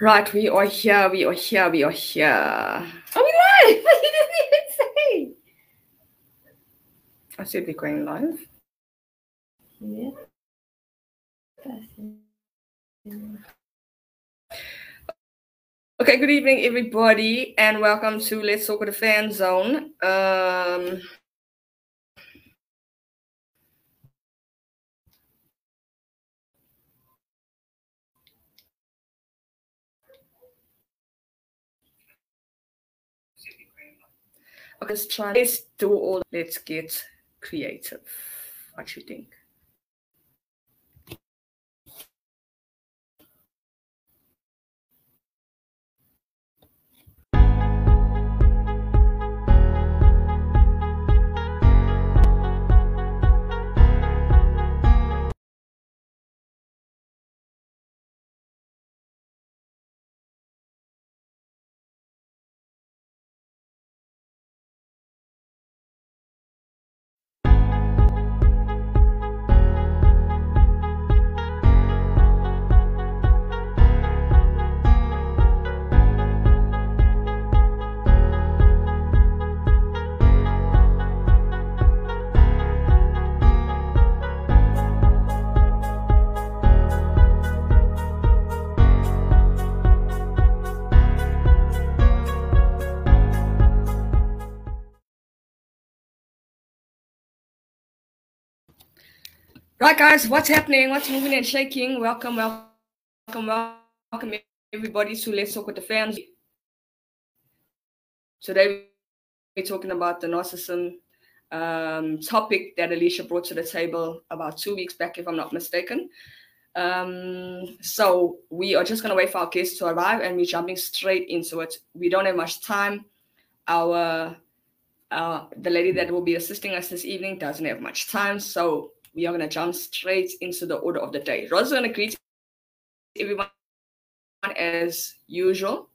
Right, we are here, we are here, we are here. Are we live? you didn't even say. I said we're going live. Yeah. Okay, good evening, everybody, and welcome to Let's Talk with the Fan Zone. Um, let's. Let's do all. Let's get creative. What you think? Right, guys, what's happening? What's moving and shaking? Welcome, welcome, welcome, everybody to Let's Talk with the Fans. Today, we're talking about the narcissism um, topic that Alicia brought to the table about two weeks back, if I'm not mistaken. Um, so we are just going to wait for our guests to arrive and we're jumping straight into it. We don't have much time. Our uh, the lady that will be assisting us this evening doesn't have much time, so we are going to jump straight into the order of the day. Rosa's going to greet everyone as usual.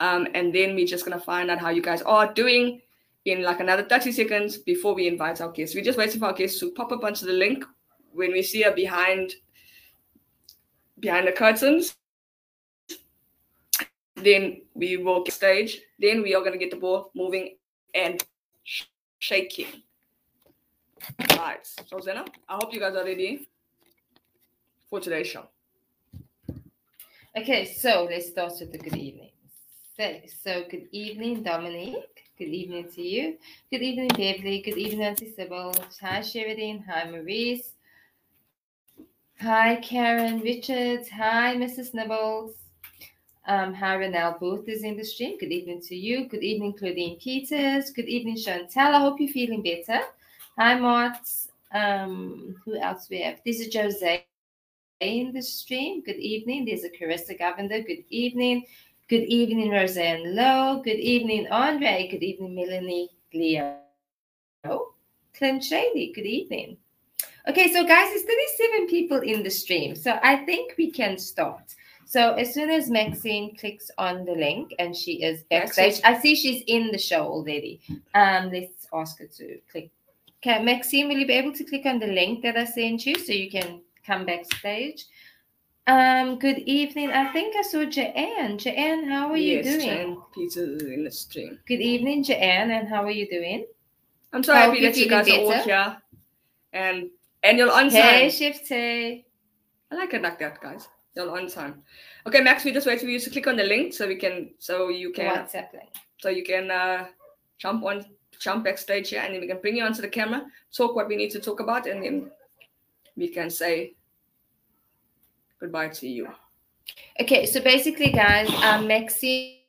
Um, and then we're just going to find out how you guys are doing in like another 30 seconds before we invite our guests. We're just waiting for our guests to pop up onto the link when we see her behind behind the curtains. Then we will get stage. Then we are going to get the ball moving and sh- shaking. Right, so Zena, I hope you guys are ready for today's show. Okay, so let's start with the good evening. So, so good evening, Dominique. Good evening to you. Good evening, Beverly. Good evening, Auntie Sybil. Hi, Sheridan. Hi, Maurice. Hi, Karen Richards. Hi, Mrs. Nibbles. Um, hi, Renelle Booth is in the stream. Good evening to you. Good evening, Claudine Peters. Good evening, Chantal. I hope you're feeling better. Hi, Mart. Um, who else we have? This is Jose in the stream. Good evening. There's a Carissa Governor. Good evening. Good evening, Roseanne Lowe. Good evening, Andre. Good evening, Melanie Leo. Clint Shady. Good evening. Okay, so guys, it's 37 people in the stream. So I think we can start. So as soon as Maxine clicks on the link and she is backstage, I see she's in the show already. Um, let's ask her to click Okay, Maxine, will you be able to click on the link that I sent you so you can come backstage? Um, good evening. I think I saw Joanne. Joanne, how are yes, you doing? Peters is in the stream. Good evening, Joanne, and how are you doing? I'm so happy that you guys are all here. And and you're on Hey, time. Shifty. I like it like that, guys. You're on time. Okay, Max, we just wait for you to click on the link so we can so you can WhatsApp link. so you can uh jump on jump backstage here and then we can bring you onto the camera, talk what we need to talk about, and then we can say goodbye to you. Okay, so basically, guys, um, Maxine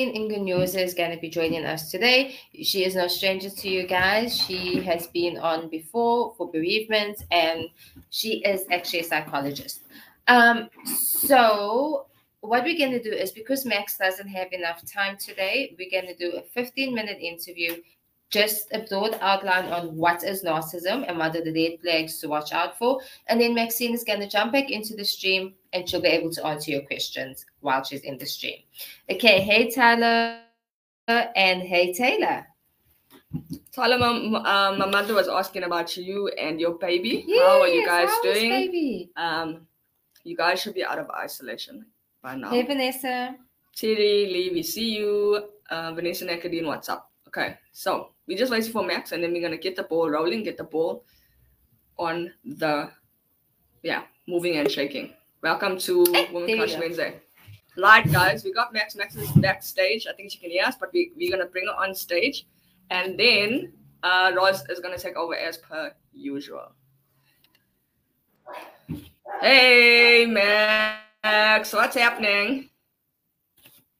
Ngonyoza is going to be joining us today. She is no stranger to you guys. She has been on before for bereavement, and she is actually a psychologist. Um, so what we're going to do is because Max doesn't have enough time today, we're going to do a 15 minute interview, just a broad outline on what is narcissism and what are the red flags to watch out for. And then Maxine is going to jump back into the stream and she'll be able to answer your questions while she's in the stream. Okay, hey Tyler and hey Taylor. Tyler, my, uh, my mother was asking about you and your baby. Yes, How are you guys doing? Um, you guys should be out of isolation by now. Hey, Vanessa. Thierry, Lee, we see you. Uh, Vanessa Nakadine, what's up? Okay, so we just waiting for Max and then we're gonna get the ball rolling, get the ball on the yeah, moving and shaking. Welcome to Hey, Women Crush go. Wednesday. Light, guys, we got Max. Max is backstage. I think she can hear us, but we, we're gonna bring her on stage, and then uh, Roz is gonna take over as per usual. Hey, Max, what's happening?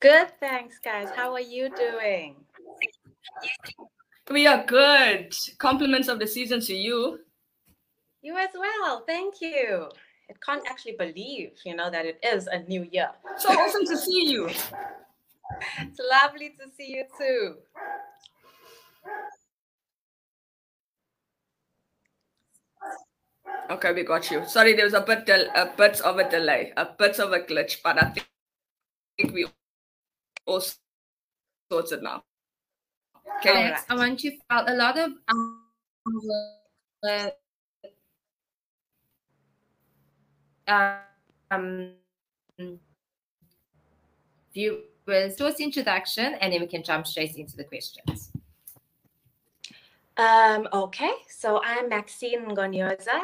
Good, thanks, guys. How are you doing? We are good. Compliments of the season to you. You as well. Thank you. I can't actually believe, you know, that it is a new year. So awesome to see you. It's lovely to see you too. Okay, we got you. Sorry, there was a bit del- a bit of a delay, a bit of a glitch, but I think, think we all sorted now. Okay. Alright. Next, I want you out a lot of um, uh, um, viewers, just introduction, and then we can jump straight into the questions. Um, okay, so I'm Maxine Ngonyoza.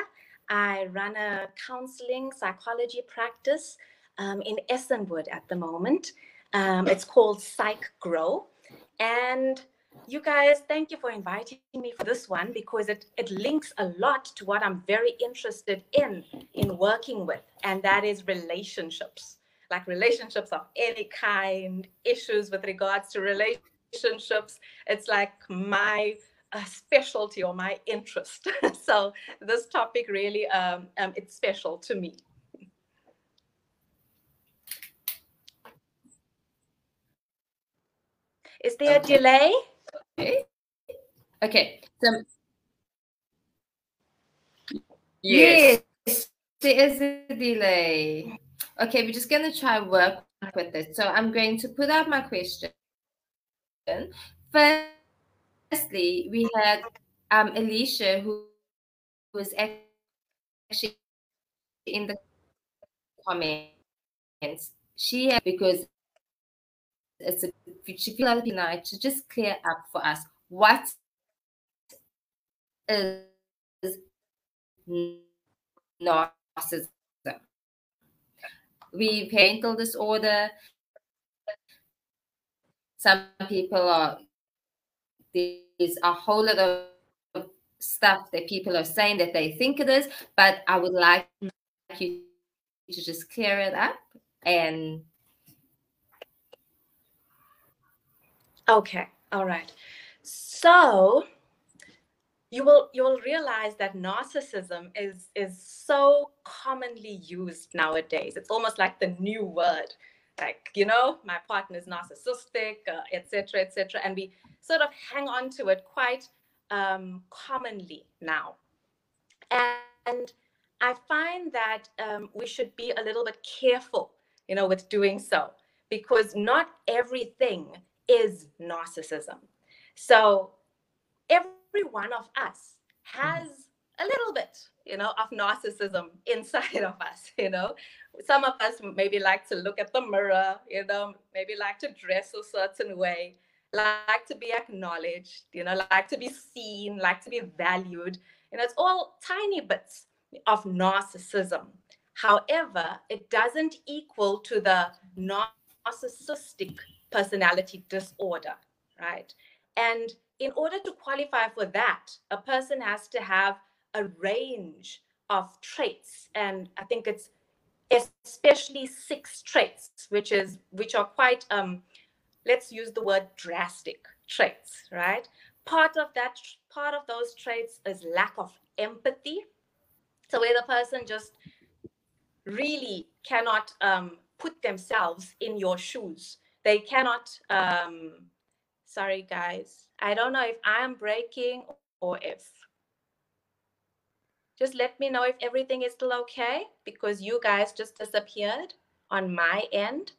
I run a counseling psychology practice um, in Essenwood at the moment. Um, it's called Psych Grow. And you guys, thank you for inviting me for this one because it, it links a lot to what I'm very interested in in working with, and that is relationships. Like relationships of any kind, issues with regards to relationships. It's like my specialty or my interest. so this topic really um, um, it's special to me. Is there a delay? Okay. Okay. So Yes. Yes, there is a delay. Okay, we're just going to try work with it. So I'm going to put out my question. Firstly, we had um, Alicia who was actually in the comments. She had, because it's a, like tonight to just clear up for us what is narcissism. We parental disorder. Some people are there's a whole lot of stuff that people are saying that they think it is, but I would like you to just clear it up and Okay, all right. So you will you will realize that narcissism is is so commonly used nowadays. It's almost like the new word. Like you know, my partner is narcissistic, etc., uh, etc., et and we sort of hang on to it quite um, commonly now. And I find that um, we should be a little bit careful, you know, with doing so because not everything is narcissism. So every one of us has a little bit, you know, of narcissism inside of us, you know. Some of us maybe like to look at the mirror, you know, maybe like to dress a certain way, like to be acknowledged, you know, like to be seen, like to be valued. You know, it's all tiny bits of narcissism. However, it doesn't equal to the narcissistic personality disorder, right? And in order to qualify for that, a person has to have a range of traits. And I think it's especially six traits, which is which are quite um, let's use the word drastic traits, right? Part of that part of those traits is lack of empathy. So where the person just really cannot um, put themselves in your shoes they cannot um sorry guys i don't know if i'm breaking or if just let me know if everything is still okay because you guys just disappeared on my end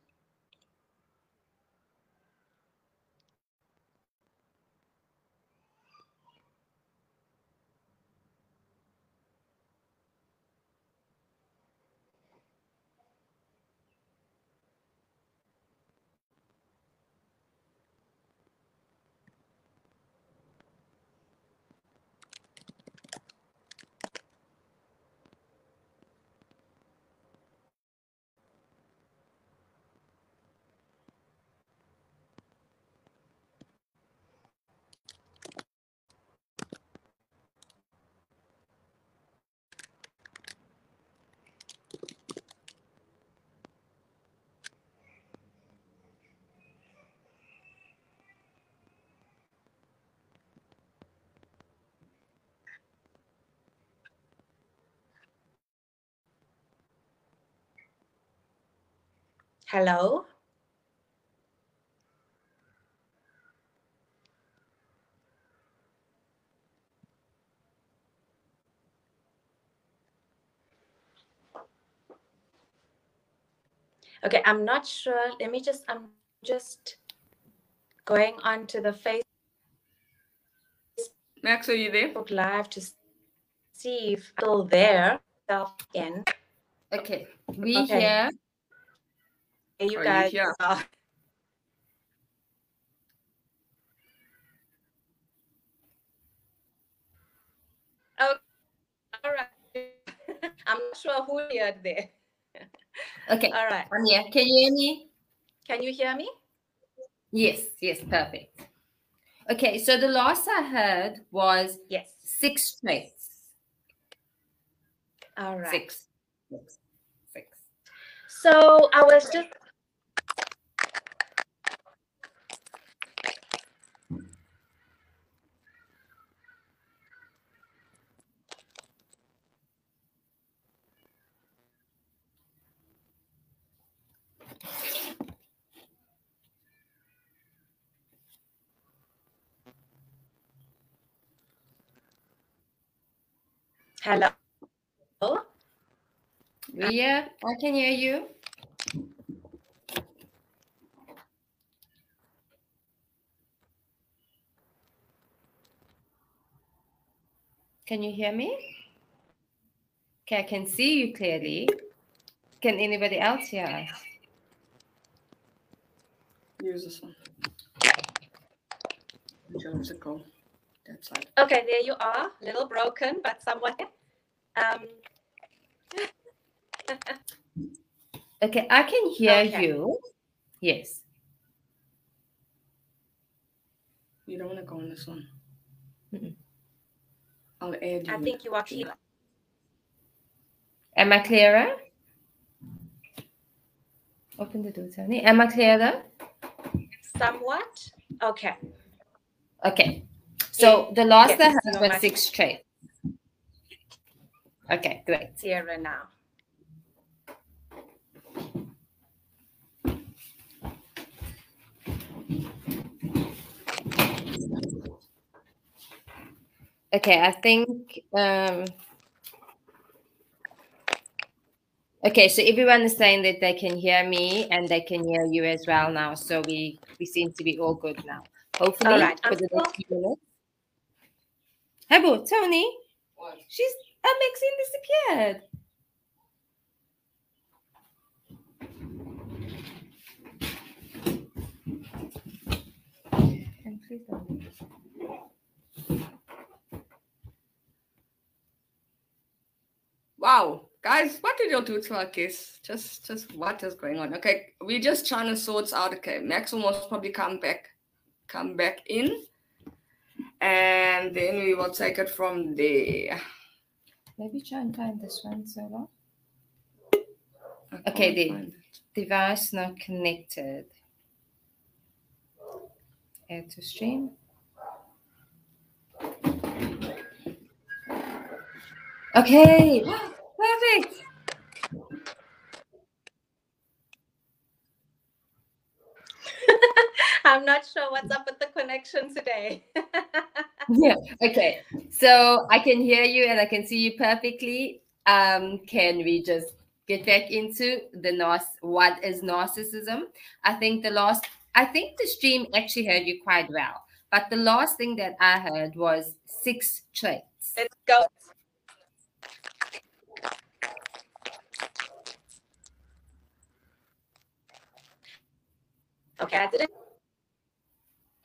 Hello? Okay, I'm not sure. Let me just, I'm just going on to the Facebook Max, are you there? Live to see if still there. Okay, we Okay. here. Hey, you Are you guys here? are- uh, Oh, all right. I'm not sure who here there. Okay, All right. I'm here. Can you hear me? Can you hear me? Yes, yes, perfect. Okay, so the last I heard was Yes. six traits. All right. Six. Six. Six. So I was just hello. Here. I can hear you. Can you hear me? Okay, I can see you clearly. Can anybody else hear us? Use this one. Jones go. That side. Okay, there you are. a Little broken, but somewhat. Um, Okay, I can hear Okay. you. Yes. You don't want to go on this one. Mm-mm. I'll add you. I think you are clear. Am I clearer? Open the door, Tony. Am I clearer? Somewhat. Okay. Okay. So the last Yes, heard you're was six traits. Okay, great. Clearer now. Okay, I think um Okay, so everyone is saying that they can hear me and they can hear you as well now. So we we seem to be all good now. Hopefully All right, for I'm the next few minutes. Hebo, Tony. She's uh, Maxine disappeared. And please don't. Wow, guys, what did you do to our case? Just, just what is going on? Okay, we're just trying to sort out. Okay, Max will most probably come back, come back in, and then we will take it from there. Maybe try and find this one. I Okay, can't then. find it. Device not connected. Add to stream. Okay, perfect. I'm not sure what's up with the connection today. Yeah. Okay. So I can hear you and I can see you perfectly. Um, can we just get back into the narc? What is narcissism? I think the last. I think the stream actually heard you quite well, but the last thing that I heard was six traits. Let's go. Okay, I didn't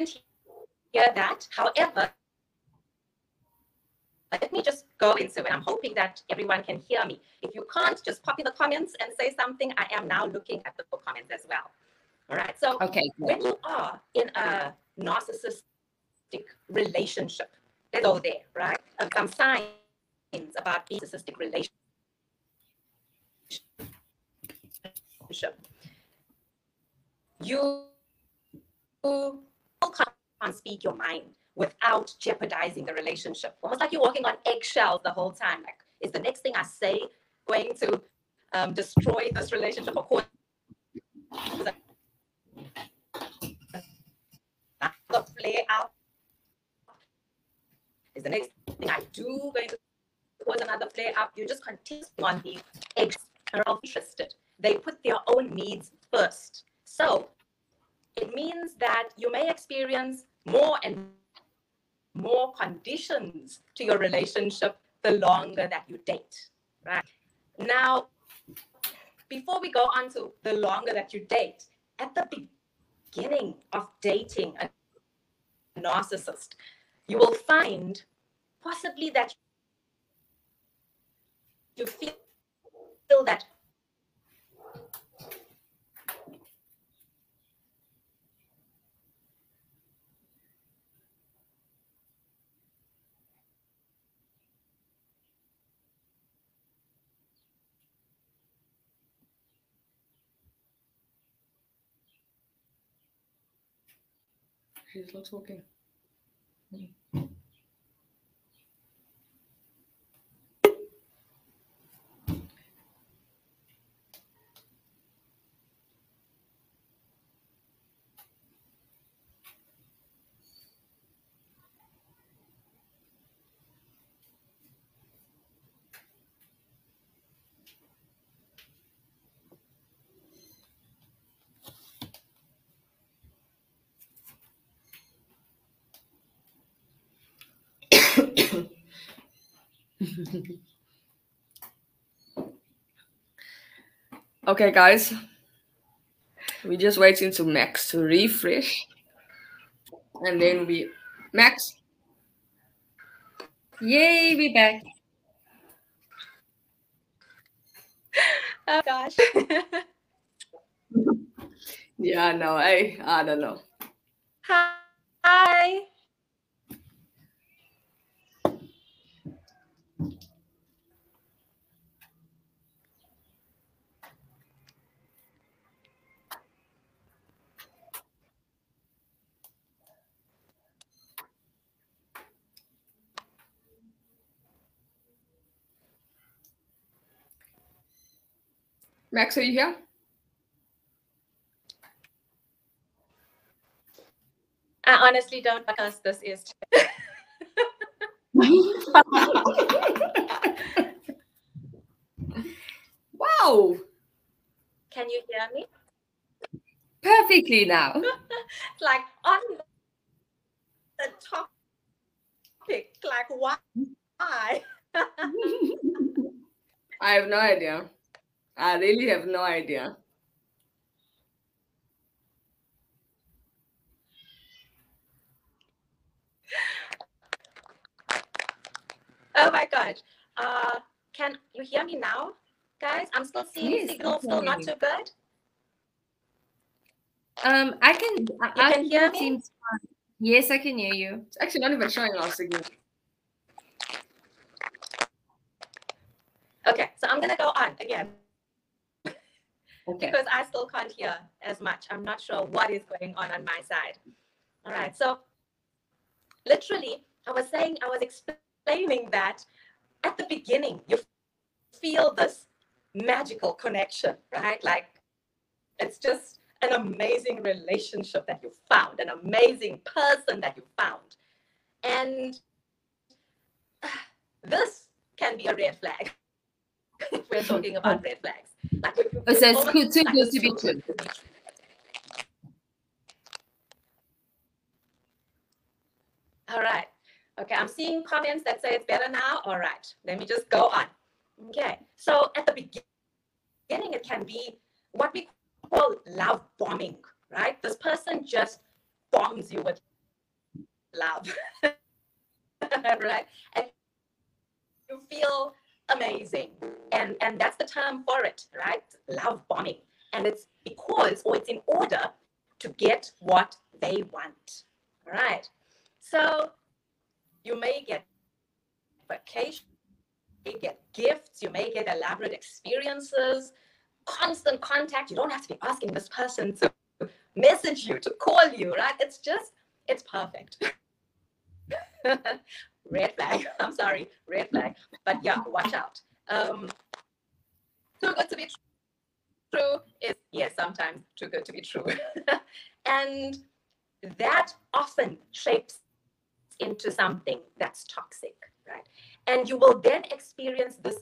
hear that. However, let me just go into it. I'm hoping that everyone can hear me. If you can't, just pop in the comments and say something. I am now looking at the comments as well. All right. So Okay. when you are in a narcissistic relationship, let's go there, right? Some signs about being narcissistic relationship. You, can't speak your mind without jeopardizing the relationship. Almost like you're walking on eggshells the whole time. Like, is the next thing I say going to um, destroy this relationship or cause the flare up is the next thing I do going to cause another play up. You just continue on the eggs are all interested. They put their own needs first. So it means that you may experience more and more conditions to your relationship the longer that you date, right? Now, before we go on to the longer that you date, at the beginning of dating a narcissist, you will find possibly that you feel, that She's not talking. Hmm. okay, guys. We're just waiting to Max to refresh. And then we Max. Yay, we back. oh gosh. yeah, no, I I don't know. Hi. Max, are you here? I honestly don't because this is. wow. Can you hear me? Perfectly now. like on the topic, like why? I have no idea. I really have no idea. Oh my gosh. Uh, can you hear me now, guys? I'm still seeing yes, signal still not too good. Um, I can. You I, can hear me. Yes, I can hear you. It's actually not even showing our signal. Okay, so I'm gonna go on again. Okay. Because I still can't hear as much. I'm not sure what is going on on my side. All right, so literally, I was saying, I was explaining that at the beginning, you feel this magical connection, right? Like it's just an amazing relationship that you found, an amazing person that you found. And this can be a red flag. We're talking about red flags. Like it says good too good to be true. All right. Okay, I'm seeing comments that say it's better now. All right, let me just go on. Okay, so at the beginning, it can be what we call love bombing, right? This person just bombs you with love, right? And you feel amazing. And, and that's the term for it, right? Love bombing. And it's because, or it's in order to get what they want, right? So you may get vacation, you get gifts, you may get elaborate experiences, constant contact. You don't have to be asking this person to message you, to call you, right? It's just, it's perfect. red flag. I'm sorry, red flag. But yeah, watch out. Um, too good to be true is yes, sometimes too good to be true. and that often shapes into something that's toxic, right? And you will then experience this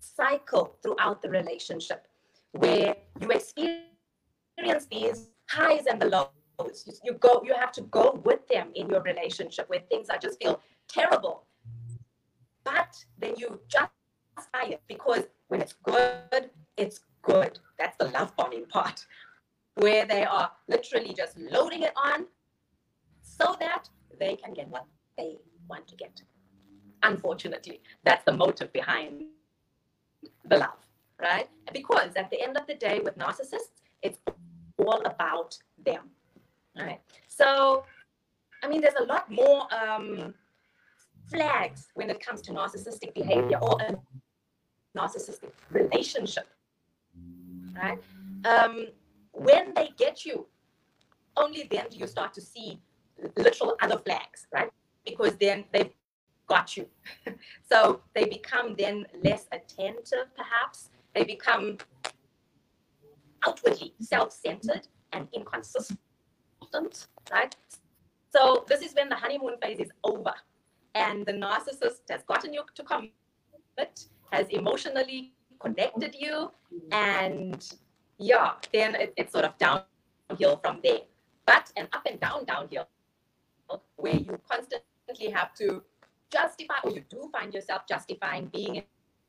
cycle throughout the relationship where you experience these highs and the lows. You go, you have to go with them in your relationship where things are just feel terrible. But then you just buy it because when it's good, it's good. That's the love bombing part, where they are literally just loading it on so that they can get what they want to get. Unfortunately, that's the motive behind the love, right? Because at the end of the day, with narcissists, it's all about them, right? So, I mean, there's a lot more um, flags when it comes to narcissistic behavior or a narcissistic relationship, right? Um, when they get you, only then do you start to see literal other flags, right? Because then they've got you. so they become then less attentive, perhaps. They become outwardly self centered and inconsistent, right? So this is when the honeymoon phase is over and the narcissist has gotten you to commit, has emotionally connected you, and yeah, then it, it's sort of downhill from there. But an up and down downhill where you constantly have to justify, or you do find yourself justifying being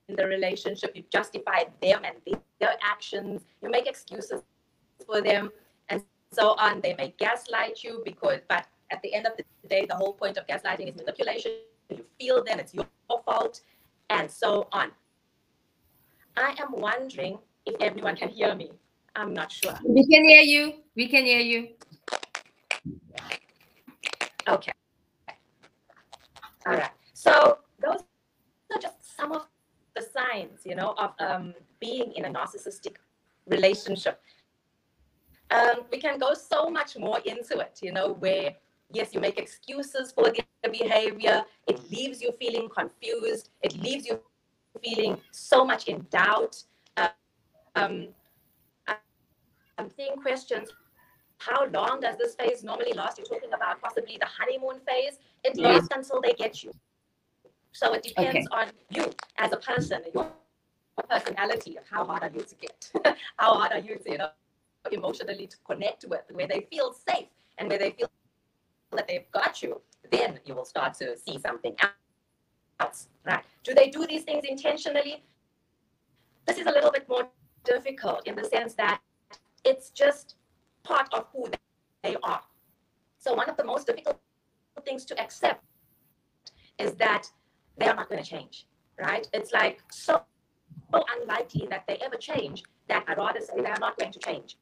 in the relationship, you justify them and their actions, you make excuses for them, and so on. They may gaslight you because, but at the end of the day, the whole point of gaslighting is manipulation. You feel then it's your fault, and so on. I am wondering if everyone can hear me. I'm not sure. We can hear you. We can hear you. Okay. All right. So those are just some of the signs, you know, of um, being in a narcissistic relationship. Um, we can go so much more into it, you know, where yes, you make excuses for the behavior. It leaves you feeling confused. It leaves you feeling so much in doubt. Uh, um, I'm seeing questions how long does this phase normally last? You're talking about possibly the honeymoon phase. It lasts until they get you. So it depends okay. on you as a person, your personality, of how hard are you to get? how hard are you to, you know, emotionally to connect with, where they feel safe and where they feel that they've got you, then you will start to see something else. Right? Do they do these things intentionally? This is a little bit more difficult in the sense that it's just part of who they are. So one of the most difficult things to accept is that they are not going to change, right? It's like so, so unlikely that they ever change that I'd rather say they are not going to change.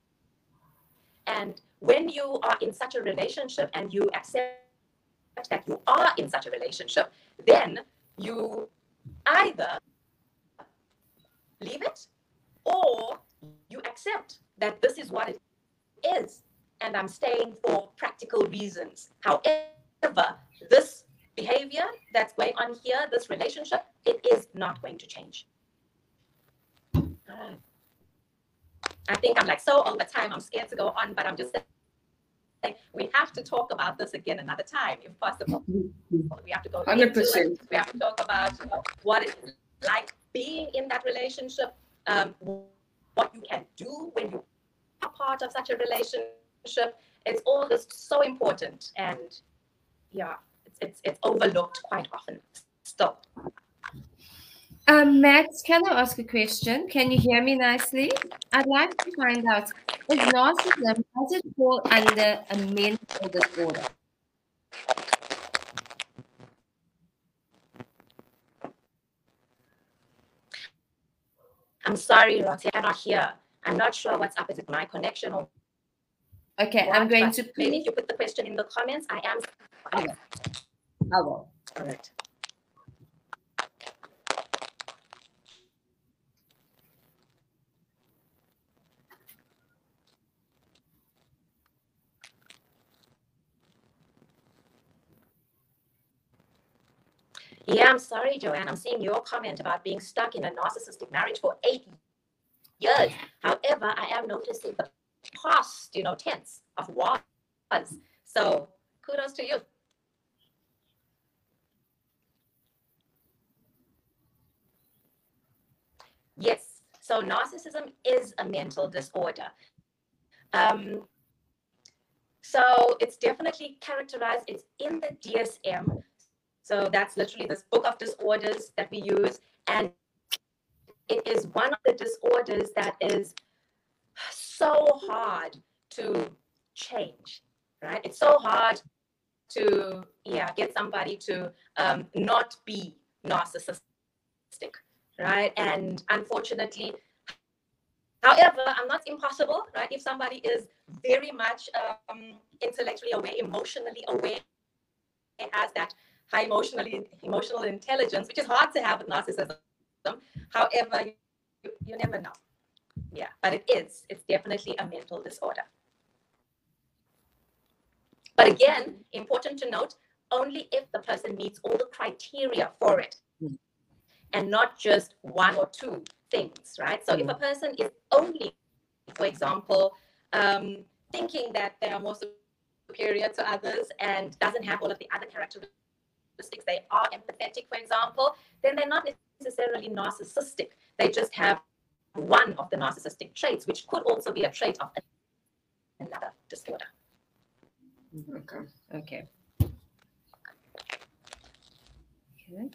And when you are in such a relationship and you accept that you are in such a relationship, then you either leave it or you accept that this is what it is, and I'm staying for practical reasons. However, this behavior that's going on here, this relationship, it is not going to change. I think I'm like so over time, I'm scared to go on, but I'm just saying we have to talk about this again another time if possible. We have to go 100%. We have to talk about you know, what it's like being in that relationship, um, what you can do when you are part of such a relationship. It's all just so important, and yeah, it's it's, it's overlooked quite often. Still. Um, Matt, can I ask a question? Can you hear me nicely? I'd like to find out is narcissism does it fall under a mental disorder? I'm sorry, Roxy, I'm not here. I'm not sure what's up. Is it my connection or Okay, what? I'm going to maybe you put the question in the comments, I am. I will. I will. All right. Yeah, I'm sorry, Joanne. I'm seeing your comment about being stuck in a narcissistic marriage for eight years. However, I am noticing the past, you know, tense of was. So kudos to you. Yes, so narcissism is a mental disorder. Um, so it's definitely characterized, it's in the DSM. So that's literally this book of disorders that we use. And it is one of the disorders that is so hard to change, right? It's so hard to yeah get somebody to um, not be narcissistic, right? And unfortunately, however, I'm not impossible, right? If somebody is very much um, intellectually aware, emotionally aware, has that high emotionally emotional intelligence, which is hard to have with narcissism. However, you, you never know. Yeah, but it is. It's definitely a mental disorder. But again, important to note, only if the person meets all the criteria for it mm. and not just one or two things, right? So mm. if a person is only, for example, um, thinking that they are more superior to others and doesn't have all of the other characteristics, they are empathetic, for example, then they're not necessarily narcissistic. They just have one of the narcissistic traits, which could also be a trait of another disorder. Okay. Okay. Okay.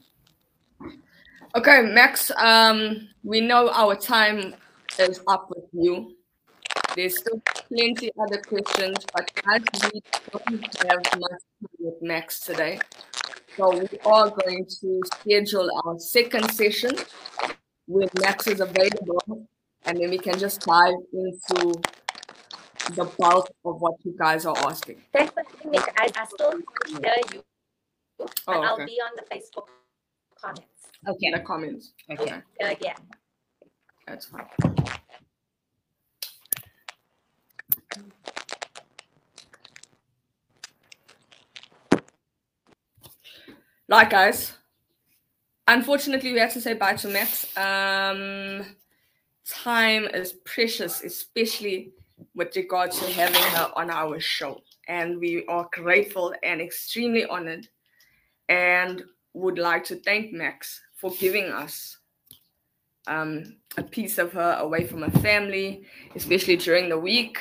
Okay, Max. Um, we know our time is up with you. There's still plenty other questions, but as we don't have much with Max today, so we are going to schedule our second session when Max is available, and then we can just dive into the bulk of what you guys are asking. Thanks for me. I, I still hear you. Oh, okay. I'll be on the Facebook comments. Okay. The comments. Okay. Again. That's fine. Right, guys. Unfortunately, we have to say bye to Max. Um, time is precious, especially with regard to having her on our show. And we are grateful and extremely honored and would like to thank Max for giving us um, a piece of her away from her family, especially during the week,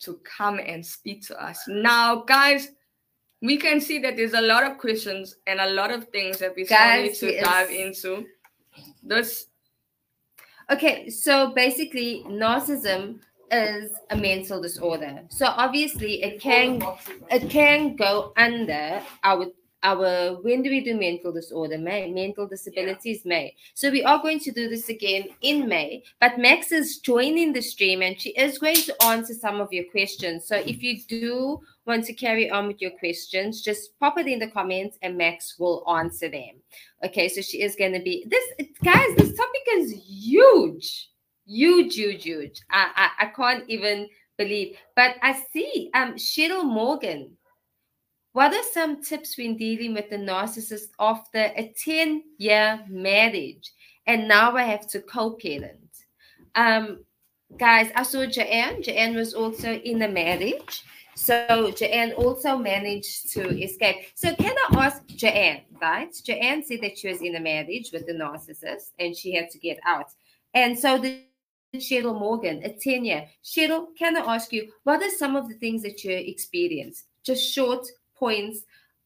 to come and speak to us. Now, guys, we can see that there's a lot of questions and a lot of things that we still need to dive into. This. Okay, so basically, narcissism is a mental disorder. So obviously it can it can go under our our when do we do mental disorder may mental disabilities yeah. may so we are going to do this again in may but max is joining the stream and she is going to answer some of your questions so if you do want to carry on with your questions just pop it in the comments and max will answer them okay so she is going to be this guys this topic is huge huge, huge, huge. I, I, I can't even believe. But I see um Cheryl Morgan. What are some tips when dealing with the narcissist after a 10-year marriage? And now I have to co-parent. Um, guys, I saw Joanne. Joanne was also in a marriage. So Joanne also managed to escape. So can I ask Joanne, right? Joanne said that she was in a marriage with a narcissist and she had to get out. And so the Cheryl Morgan a 10 year. Cheryl, can I ask you, what are some of the things that you experienced? Just short points.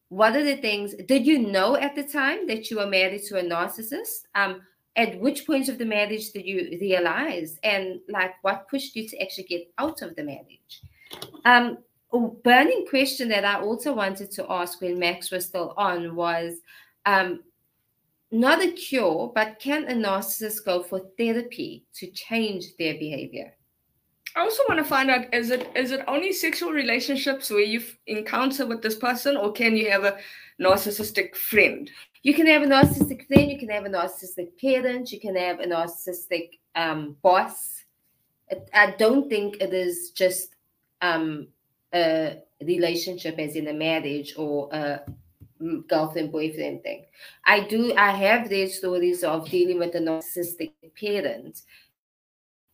What are the things? Did you know at the time that you were married to a narcissist? Um, at which points of the marriage did you realize? And like what pushed you to actually get out of the marriage? Um, a burning question that I also wanted to ask when Max was still on was um, not a cure, but can a narcissist go for therapy to change their behavior? I also want to find out is it is it only sexual relationships where you've encountered with this person, or can you have a narcissistic friend? You can have a narcissistic friend, you can have a narcissistic parent, you can have a narcissistic um, boss. I don't think it is just um, a relationship as in a marriage or a girlfriend boyfriend thing. I do I have read stories of dealing with a narcissistic parent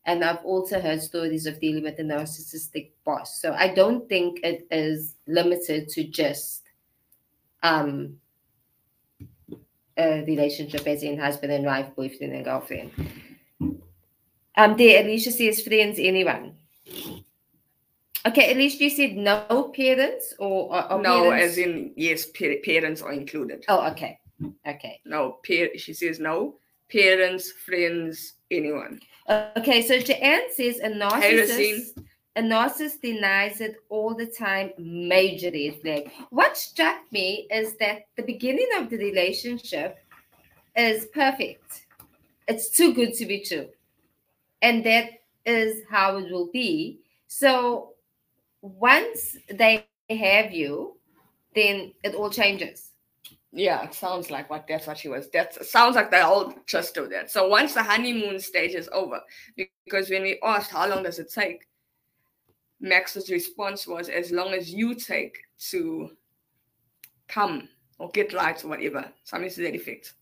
And I've also heard stories of dealing with a narcissistic boss. So I don't think it is limited to just um, a relationship as in husband and wife, boyfriend and girlfriend. Um, there, Alicia says friends, anyone. Okay, at least you said no parents or, or, or no, parents? as in yes, pa- parents are included. Oh, okay. Okay. No, par- she says no. Parents, friends, anyone. Okay, so Joanne says a narcissist a narcissist denies it all the time, major red flag. What struck me is that the beginning of the relationship is perfect. It's too good to be true. And that is how it will be. So once they have you, then it all changes. Yeah, it sounds like what that's what she was. That sounds like the whole gist of that. So once the honeymoon stage is over, because when we asked how long does it take, Max's response was as long as you take to come or get right or whatever. Something to that effect.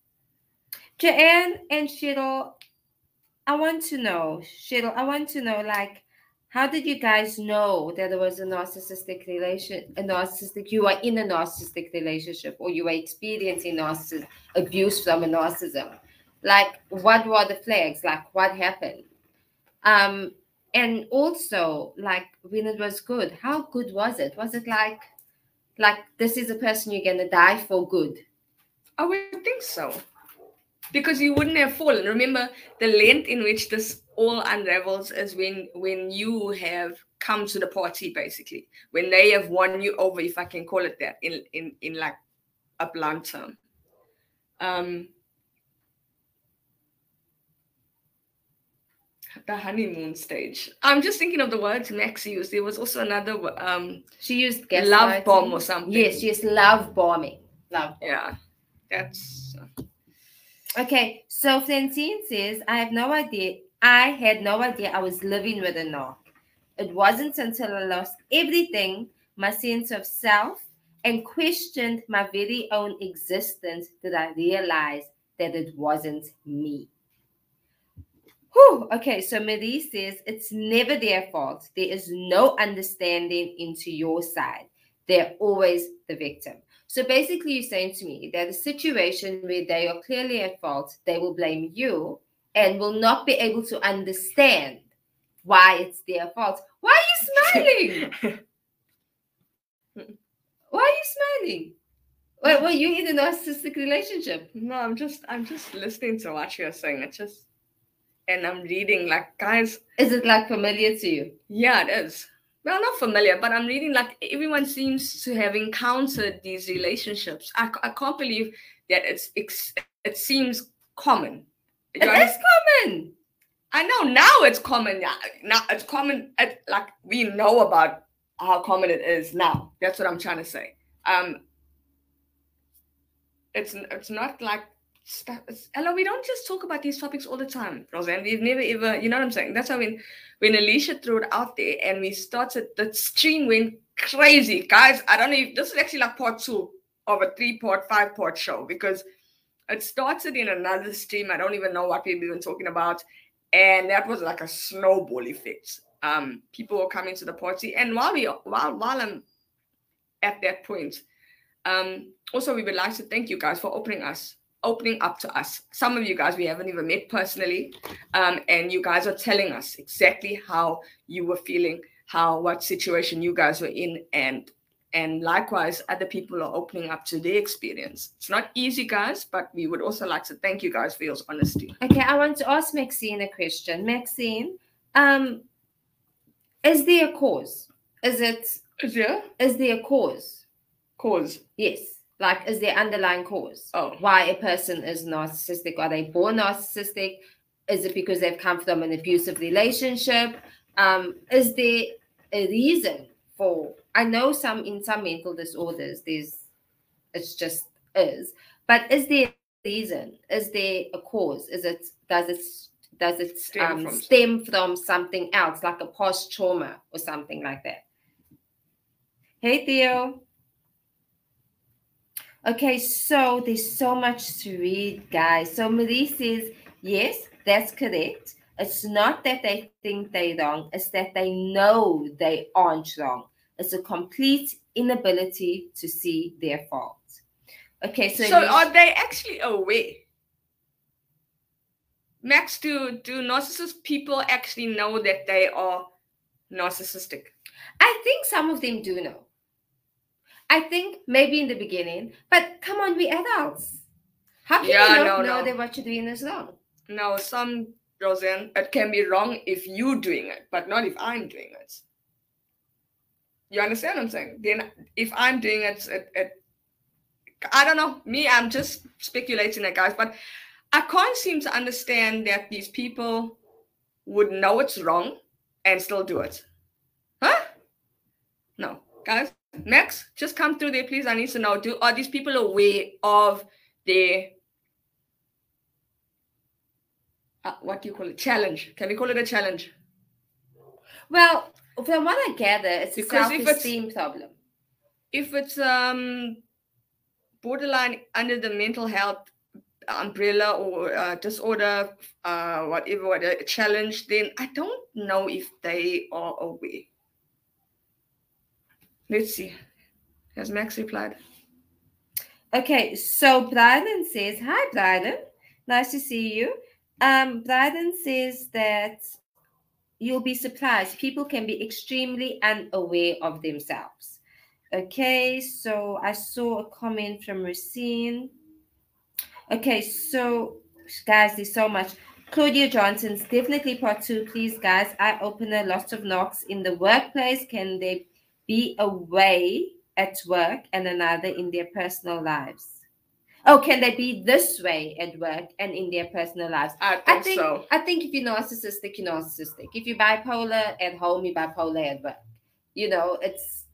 Joanne and Cheryl, I want to know, Cheryl, I want to know, like, how did you guys know that there was a narcissistic relation, a narcissistic, you are in a narcissistic relationship or you are experiencing narcissism, abuse from a narcissism? Like, what were the flags? Like, what happened? Um, and also, like, when it was good, how good was it? Was it like, like this is a person you're gonna die for good? I would think so. Because you wouldn't have fallen. Remember, the length in which this all unravels is when when you have come to the party, basically. When they have won you over, if I can call it that, in in, in like a blunt term. Um the honeymoon stage. I'm just thinking of the words Max used. There was also another um She used love bomb or something. Yes, she yes, love bombing. Love. Yeah. That's Okay, so Francine says, I have no idea. I had no idea I was living with a narc. It wasn't until I lost everything, my sense of self, and questioned my very own existence that I realized that it wasn't me. Whew. Okay, so Marie says it's never their fault. There is no understanding into your side. They're always the victim. So basically, you're saying to me that a situation where they are clearly at fault, they will blame you and will not be able to understand why it's their fault. Why are you smiling? why are you smiling? Well, well, you in a narcissistic relationship. No, I'm just I'm just listening to what you're saying. It's just and I'm reading like guys, Is it like familiar to you? yeah, it is. Well, not familiar, but I'm reading like everyone seems to have encountered these relationships. I, I can't believe that it's, it's it seems common. It is common. I know now it's common. Yeah, now it's common. Like we know about how common it is now. That's what I'm trying to say. Um, it's it's not like hello, we don't just talk about these topics all the time, Roseanne. We've never ever, you know what I'm saying? That's how when when Alicia threw it out there and we started, the stream went crazy, guys. I don't know. If, this is actually like part two of a three part, five part show because it started in another stream. I don't even know what we've been talking about and that was like a snowball effect. Um, people were coming to the party, and while we while while I'm at that point, um, also we would like to thank you guys for opening us, opening up to us. Some of you guys we haven't even met personally, um, and you guys are telling us exactly how you were feeling, how what situation you guys were in, and and likewise other people are opening up to their experience. It's not easy, guys, but we would also like to thank you guys for your honesty. Okay, I want to ask Maxine a question. Maxine, um, is there a cause? Is it Yeah, is there a cause? cause. Yes. Like is there underlying cause? Oh. Why a person is narcissistic? Are they born narcissistic? Is it because they've come from an abusive relationship? Um, is there a reason for I know some in some mental disorders there's it's just is, but is there a reason? Is there a cause? Is it does it does it Stem um, from stem from something else, like a past trauma or something like that? Hey Theo. Okay, so there's so much to read, guys. So Marie says, yes, that's correct. It's not that they think they're wrong, it's that they know they aren't wrong. It's a complete inability to see their fault. Okay, so, So are they actually aware? Max, do do narcissist people actually know that they are narcissistic? I think some of them do know. I think maybe in the beginning, but come on, we adults. How can Yeah, you no, know no. that what you're doing is wrong? No, some Roseanne, it can be wrong if you're doing it, but not if I'm doing it. You understand what I'm saying? Then if I'm doing it, it, it I don't know. Me, I'm just speculating that guys, but I can't seem to understand that these people would know it's wrong and still do it. Huh? No. Guys, Max, just come through there, please. I need to know. Do are these people aware of their uh, what do you call it? Challenge. Can we call it a challenge? Well, from what I gather, it's Because a if it's- self-esteem problem. If it's um borderline under the mental health umbrella or uh, disorder, uh, whatever, what a challenge, then I don't know if they are aware. Let's see. Has Max replied? Okay, so Bryden says, Hi, Bryden. Nice to see you. Um, Bryden says that you'll be surprised. People can be extremely unaware of themselves. Okay, so I saw a comment from Racine. Okay, so guys, there's so much. Claudia Johnson's definitely part two, please, guys. I open a lot of knocks in the workplace. Can they be away at work and another in their personal lives? Oh, can they be this way at work and in their personal lives? I I think, think so. I think if you're narcissistic, you're narcissistic. If you're bipolar at home, you're bipolar at work. You know, it's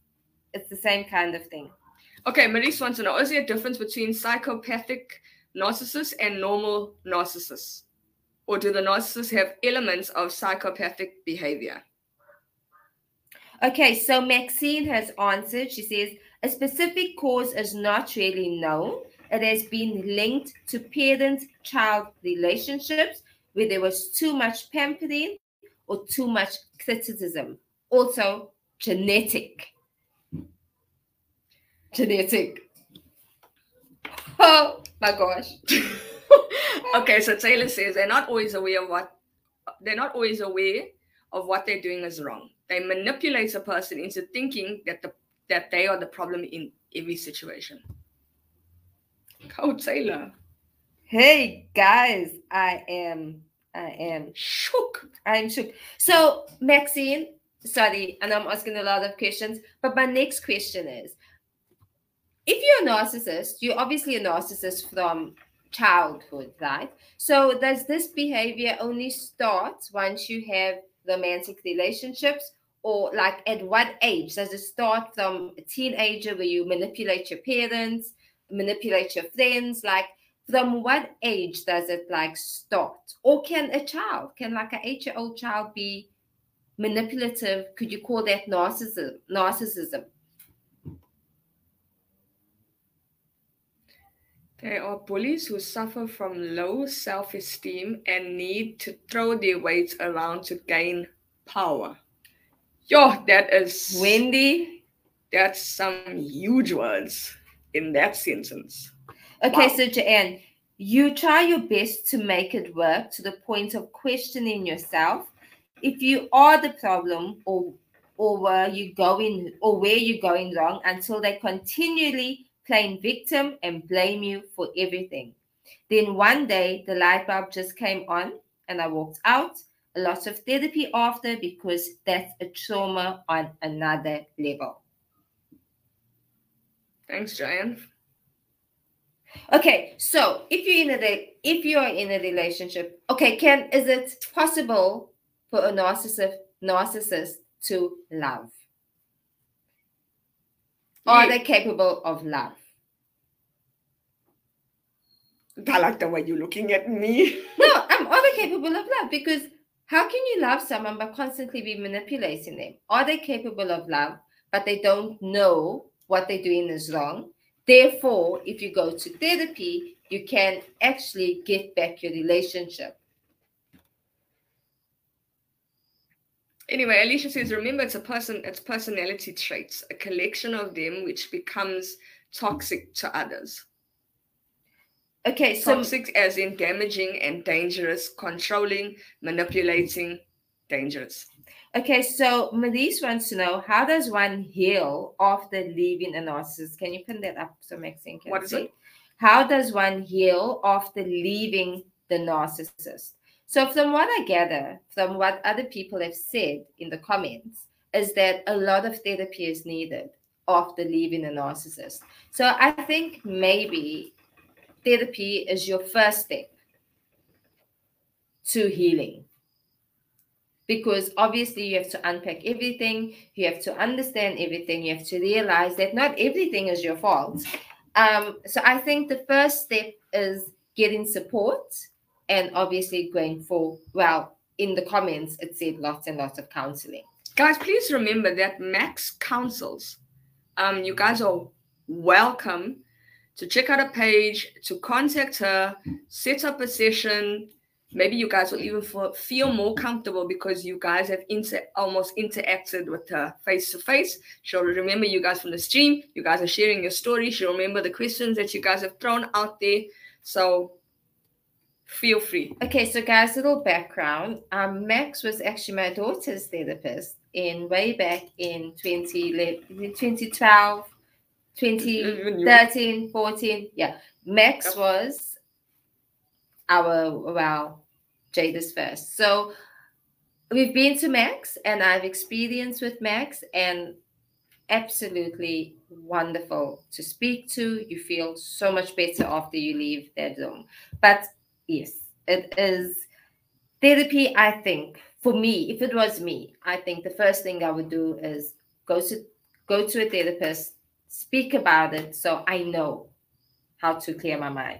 it's the same kind of thing. Okay, Maurice wants to know Is there a difference between psychopathic narcissists and normal narcissists? Or do the narcissists have elements of psychopathic behavior? Okay, so Maxine has answered. She says a specific cause is not really known. It has been linked to parent child relationships where there was too much pampering or too much criticism. Also, genetic. Genetic. Oh my gosh. okay, so Taylor says they're not always aware of what they're not always aware of what they're doing is wrong. They manipulate a person into thinking that the that they are the problem in every situation. Oh, Taylor. Hey guys, I am I am Shook. I'm shook. So, Maxine, sorry, and I'm asking a lot of questions, but my next question is if you're a narcissist, you're obviously a narcissist from childhood, right? So, does this behavior only start once you have romantic relationships? Or, like, at what age? Does it start from a teenager where you manipulate your parents, manipulate your friends? Like, from what age does it like start or can a child can like an eight year old child be manipulative could you call that narcissism narcissism They are bullies who suffer from low self esteem and need to throw their weight around to gain power. Yo, that is wendy that's some huge words in that sentence. okay Wow. so joanne you try your best to make it work to the point of questioning yourself if you are the problem or or where you going or where you're going wrong until they continually playing victim and blame you for everything. Then one day the light bulb just came on and I walked out. A lot of therapy after because that's a trauma on another level. Thanks, Giant. Okay, so if you're in a if you're in a relationship, okay, can is it possible for a narcissist narcissist to love? Are Yeah. they capable of love? I like the way you're looking at me. No, um, are they capable of love? Because how can you love someone but constantly be manipulating them? Are they capable of love, but they don't know what they're doing is wrong? Therefore, if you go to therapy, you can actually get back your relationship. Anyway, Alicia says, remember it's a person, it's personality traits, a collection of them which becomes toxic to others. Okay, so Toxic as in damaging and dangerous, controlling, manipulating, dangerous. okay, so Melise wants to know how does one heal after leaving a narcissist? Can you pin that up so Maxine can What is see? it? How does one heal after leaving the narcissist? So, from what I gather, from what other people have said in the comments, is that a lot of therapy is needed after leaving a narcissist. So, I think maybe therapy is your first step to healing. Because obviously, you have to unpack everything, you have to understand everything, you have to realize that not everything is your fault. Um, so, I think the first step is getting support and obviously going for, well, in the comments, it said lots and lots of counseling. Guys, please remember that Max counsels. Um, you guys are welcome to check out a page, to contact her, set up a session. Maybe you guys will even feel, more comfortable because you guys have inter- almost interacted with her face to face. She'll remember you guys from the stream. You guys are sharing your story. She'll remember the questions that you guys have thrown out there. So feel free. Okay, so guys, little background. Um, Max was actually my daughter's therapist in way back in 2011, 2012, 2013, 14. Yeah, Max was our, well, Jada's first. So we've been to Max and I've experienced with Max and absolutely wonderful to speak to. You feel so much better after you leave that room. But yes, it is therapy. I think for me, if it was me, I think the first thing I would do is go to go to a therapist, speak about it, so I know how to clear my mind.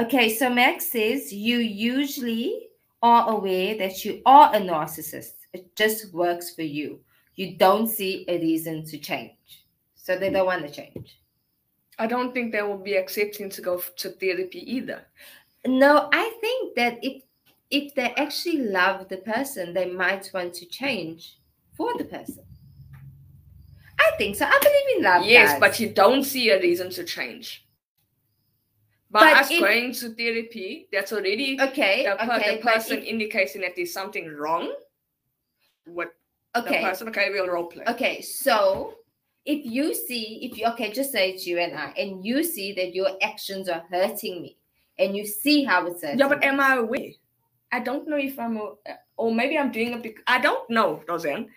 Okay, so Max says you usually are aware that you are a narcissist. It just works for you. You don't see a reason to change. So they don't want to change. I don't think they will be accepting to go to therapy either. No, I think that if if they actually love the person, they might want to change for the person. I think so. I believe in love. yes, guys. but you don't see a reason to change. By But us going to therapy, that's already okay, the, per- okay, the person if- indicating that there's something wrong the okay, person. Okay, we'll role play. okay. So if you see, if you okay, just say it's you and I, and you see that your actions are hurting me, and you see how it's hurting. Yeah, but am I aware? I don't know if I'm, or maybe I'm doing it. Bec- I don't know, Roseanne.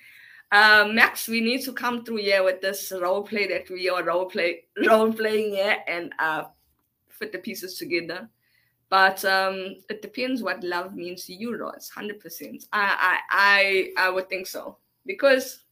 Uh, Max, we need to come through here with this role play that we are role play role playing here and uh, fit the pieces together. But um, it depends what love means to you, Roz. Hundred percent. I, I I I would think so because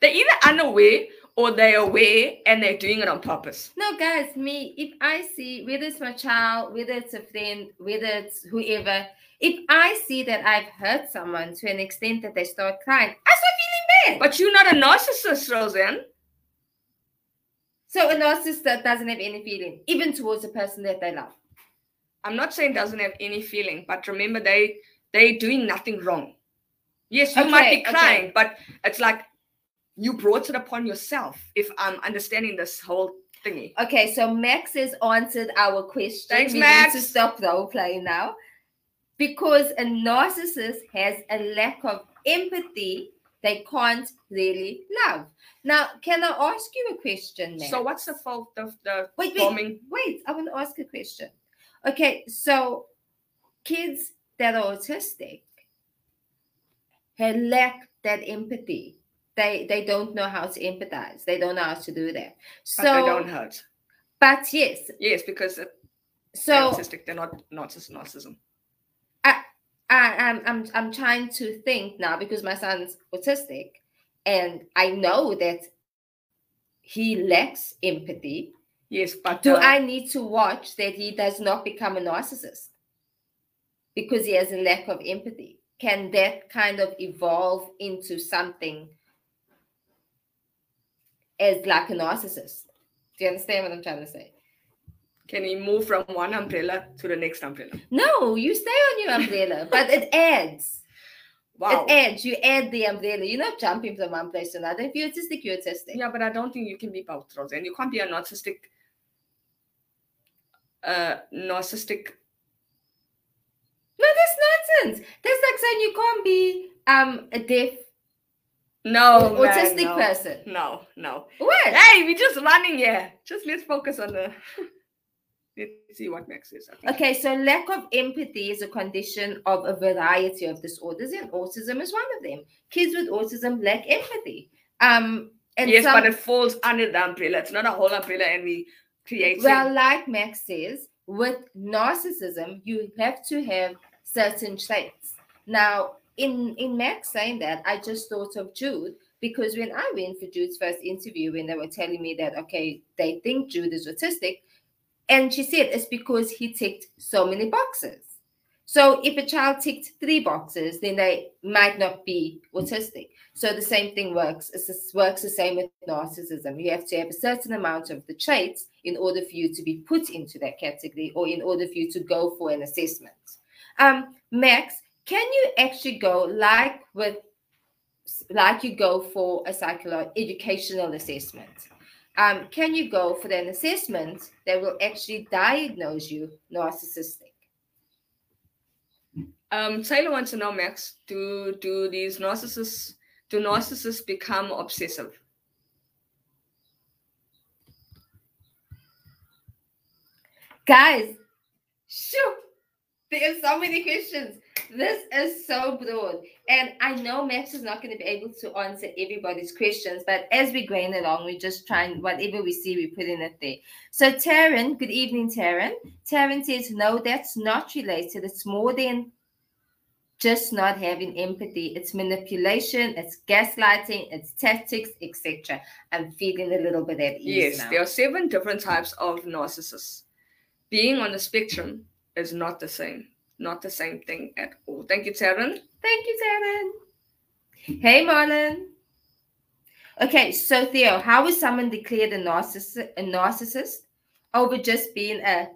they're either unaware or they're aware and they're doing it on purpose. No, guys, me, if I see whether it's my child, whether it's a friend, whether it's whoever, if I see that I've hurt someone to an extent that they start crying, I start feeling bad. But you're not a narcissist, Roseanne. So a narcissist that doesn't have any feeling, even towards a person that they love. I'm not saying doesn't have any feeling, but remember they they doing nothing wrong. Yes, you might Okay, be okay. crying, but it's like you brought it upon yourself. If I'm understanding this whole thingy, Okay, so Max has answered our question. Thanks, we Max. need to stop role playing now. Because a narcissist has a lack of empathy, they can't really love. Now, can I ask you a question, so what's the fault of the Wait, wait, wait. I want to ask a question. Okay, so kids that are autistic have lack that empathy. They they don't know how to empathize. They don't know how to do that. So, But they don't hurt. but yes. Yes, because So autistic, they're not not just narcissism. I, I'm I'm I'm trying to think now because my son's autistic, and I know that he lacks empathy. Yes, but Do uh, I need to watch that he does not become a narcissist because he has a lack of empathy? Can that kind of evolve into something as like a narcissist? Do you understand what I'm trying to say? Can you move from one umbrella to the next umbrella? No, you stay on your umbrella, but it adds. Wow. It adds. You add the umbrella. You're not jumping from one place to another. If you're autistic, you're autistic. Yeah, but I don't think you can be both, and you can't be a narcissistic, uh, narcissistic. No, that's nonsense. That's like saying you can't be um a deaf No, man, autistic no. person. No, no. What? Hey, we're just running here. Just let's focus on the. let's see what Max. I. Okay, so lack of empathy is a condition of a variety of disorders, and autism is one of them. Kids with autism lack empathy. Um, and yes, some, but it falls under the umbrella. It's not a whole umbrella, and we create. well, like Max says, with narcissism, you have to have certain traits. Now, in in Max saying that, I just thought of Jude because when I went for Jude's first interview, when they were telling me that okay, they think Jude is autistic, and she said it's because he ticked so many boxes. So if a child ticked three boxes, then they might not be autistic. So the same thing works. It works the same with narcissism. You have to have a certain amount of the traits in order for you to be put into that category or in order for you to go for an assessment. Um, Max, can you actually go like with like you go for a psychological educational assessment? Um, can you go for an assessment that will actually diagnose you narcissistic? Um, Taylor wants to know, Max, do do these narcissists do narcissists become obsessive? Guys, shoo, are so many questions. This is so broad. And I know Max is not going to be able to answer everybody's questions, but as we're going along, we're just try and whatever we see, we put in it there. So, Taryn, good evening, Taryn. Taryn says, No, that's not related. It's more than just not having empathy. It's manipulation, it's gaslighting, it's tactics, etc. I'm feeling a little bit at ease. Yes, now. there are seven different types of narcissists. Being on the spectrum is not the same. Not the same thing at all. Thank you, Taryn. Thank you, Taryn. Hey, Marlon. Okay, so Theo, how is someone declared a narcissist, a narcissist over just being a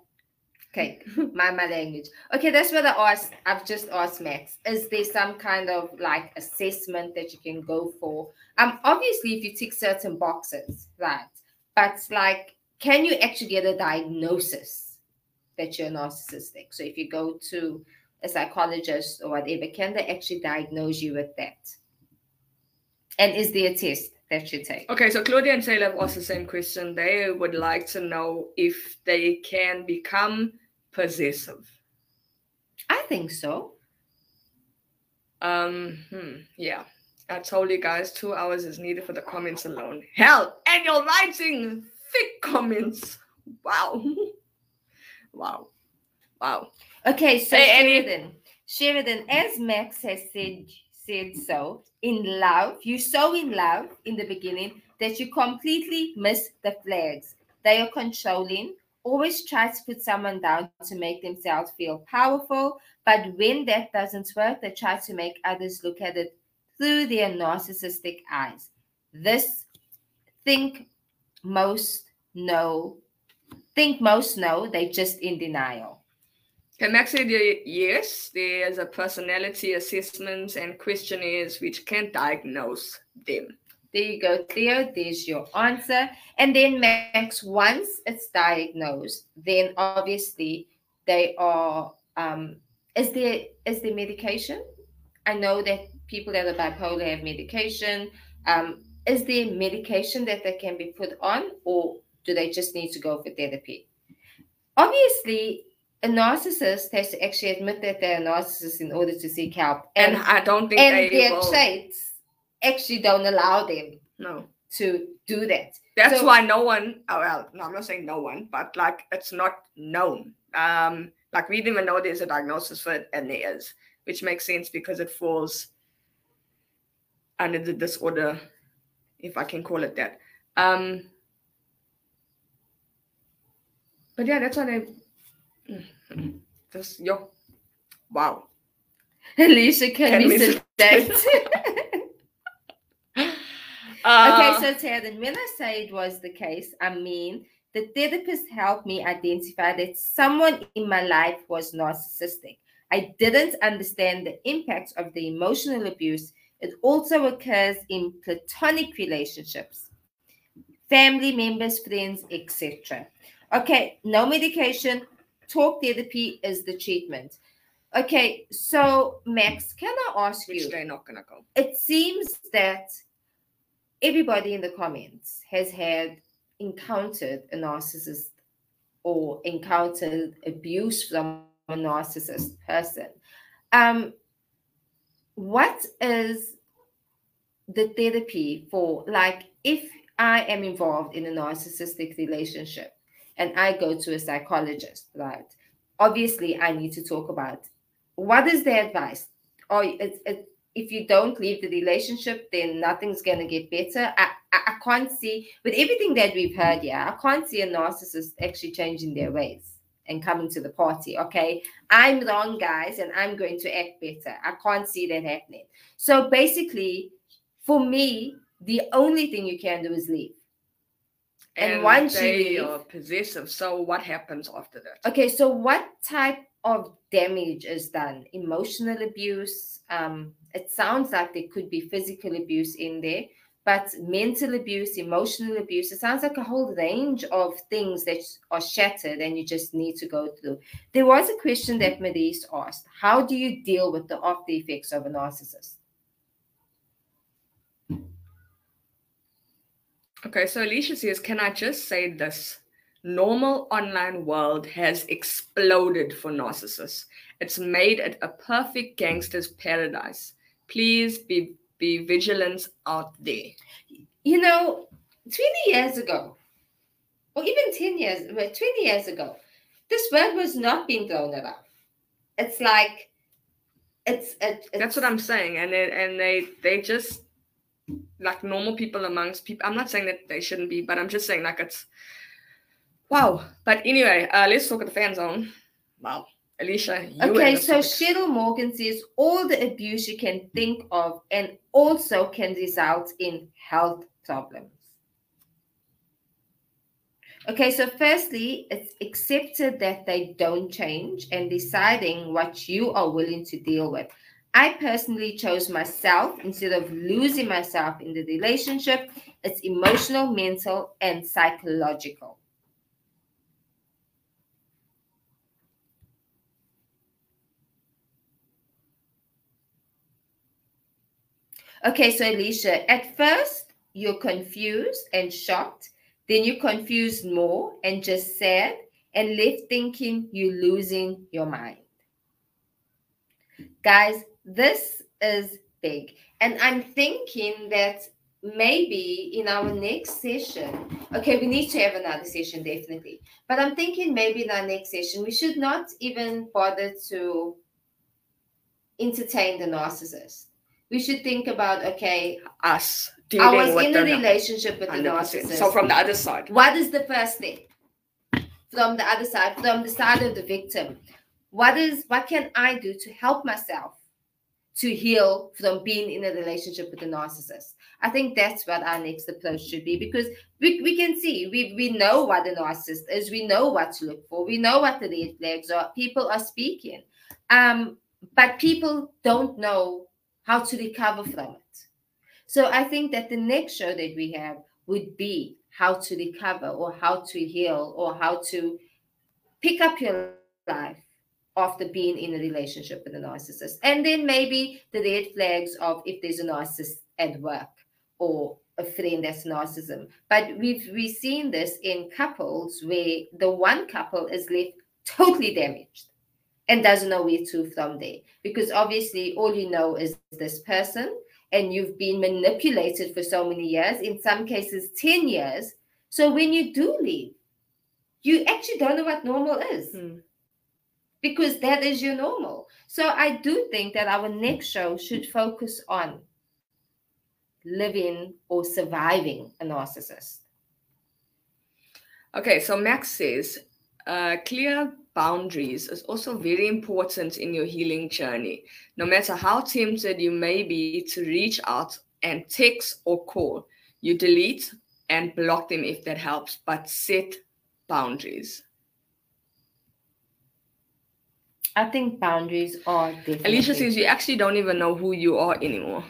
okay, my my language. Okay, that's what I asked. I've just asked Max. Is there some kind of like assessment that you can go for? Um, obviously, if you tick certain boxes, right? But like, can you actually get a diagnosis that you're narcissistic? So if you go to a psychologist or whatever, can they actually diagnose you with that? And is there a test that you take? Okay, so Claudia and Taylor have asked the same question. They would like to know if they can become possessive. I think so. Um, hmm, yeah. I told you guys two hours is needed for the comments alone. Hell, and you're writing thick comments. Wow. wow. Wow. Okay, so Hey. Sheridan, Sheridan, as Max has said said so, in love, you so in love in the beginning that you completely miss the flags. They are controlling, always try to put someone down to make themselves feel powerful. But when that doesn't work, they try to make others look at it through their narcissistic eyes. This think most know, think most know, they just in denial. Okay, Max said uh, yes, there's a personality assessment and questionnaires which can diagnose them. There you go, Theo. There's your answer. And then Max, once it's diagnosed, then obviously they are. Um, is there is there medication? I know that people that are bipolar have medication. Um, is there medication that they can be put on, or do they just need to go for therapy? Obviously, a narcissist has to actually admit that they're a narcissist in order to seek help, And and I don't think and they their will. traits actually don't allow them No. to do that. That's So- why no one, oh, well, no, I'm not saying no one, but like it's not known. Um, like we didn't even know there's a diagnosis for it, and there is, which makes sense because it falls under the disorder, if I can call it that. Um, but yeah, that's why they Mm, just yo, wow. Alicia can, Can be we- sedated. Uh, okay, so Ted, when I say it was the case, I mean The therapist helped me identify that someone in my life was narcissistic. I didn't understand the impact of the emotional abuse. It also occurs in platonic relationships, family members, friends, etc. Okay, no medication. Talk therapy is the treatment. Okay, so Max, can I ask Which you? they're not gonna go. It seems that everybody in the comments has had encountered a narcissist or encountered abuse from a narcissist person. Um, what is the therapy for? Like, if I am involved in a narcissistic relationship and I go to a psychologist, right? Obviously, I need to talk about what is the advice. Or it's, it, if you don't leave the relationship, then nothing's gonna get better. I, I, I can't see with everything that we've heard, yeah, I can't see a narcissist actually changing their ways and coming to the party. Okay, I'm wrong, guys, and I'm going to act better. I can't see that happening. So basically, for me, the only thing you can do is leave. And once you they leave- are possessive, so what happens after that? Okay, so what type of damage is done? Emotional abuse. Um, it sounds like there could be physical abuse in there, but mental abuse, emotional abuse. It sounds like a whole range of things that are shattered and you just need to go through. There was a question that Maurice asked: How do you deal with the after effects of a narcissist? Okay, so Alicia says, Can I just say this? Normal online world has exploded for narcissists. It's made it a perfect gangster's paradise. Please be be vigilant out there. You know, 20 years ago, or even 10 years, well, 20 years ago, this word was not being thrown around. It's like, it's, it, it's That's what I'm saying. And they, and they they just like normal people amongst people. I'm not saying that they shouldn't be, but I'm just saying like it's wow. But anyway, uh, let's talk at the fan zone. Wow, Alicia. You Okay, so. Cheryl Morgan says all the abuse you can think of and also can result in health problems. Okay, so firstly, it's accepted that they don't change and deciding what you are willing to deal with. I personally chose myself instead of losing myself in the relationship. It's emotional, mental, and psychological. Okay, so Alicia, at first you're confused and shocked, then you're confused more and just sad and left thinking you're losing your mind. Guys, this is big. And I'm thinking that maybe in our next session, okay, we need to have another session definitely. But I'm thinking maybe in our next session, we should not even bother to entertain the narcissist. We should think about okay, us I was with in a relationship with the 100%. narcissist. So from the other side, What is the first thing? From the other side, from the side of the victim. What is what can I do to help myself to heal from being in a relationship with a narcissist? I think that's what our next approach should be because we, we can see we, we know what a narcissist is, we know what to look for, we know what the red flags are. People are speaking. Um, but people don't know how to recover from it. So I think that the next show that we have would be how to recover or how to heal or how to pick up your life after being in a relationship with a narcissist. And then maybe the red flags of if there's a narcissist at work or a friend that's narcissism. But we've we've seen this in couples where the one couple is left totally damaged and doesn't know where to from there. Because obviously all you know is this person and you've been manipulated for so many years, in some cases 10 years. So when you do leave, you actually don't know what normal is Hmm. Because that is your normal. So I do think that our next show should focus on living or surviving a narcissist. Okay, so Max says uh, clear boundaries is also very important in your healing journey. No matter how tempted you may be to reach out and text or call, you delete and block them if that helps, but set boundaries? I think boundaries are definitely. Alicia says you actually don't even know who you are anymore.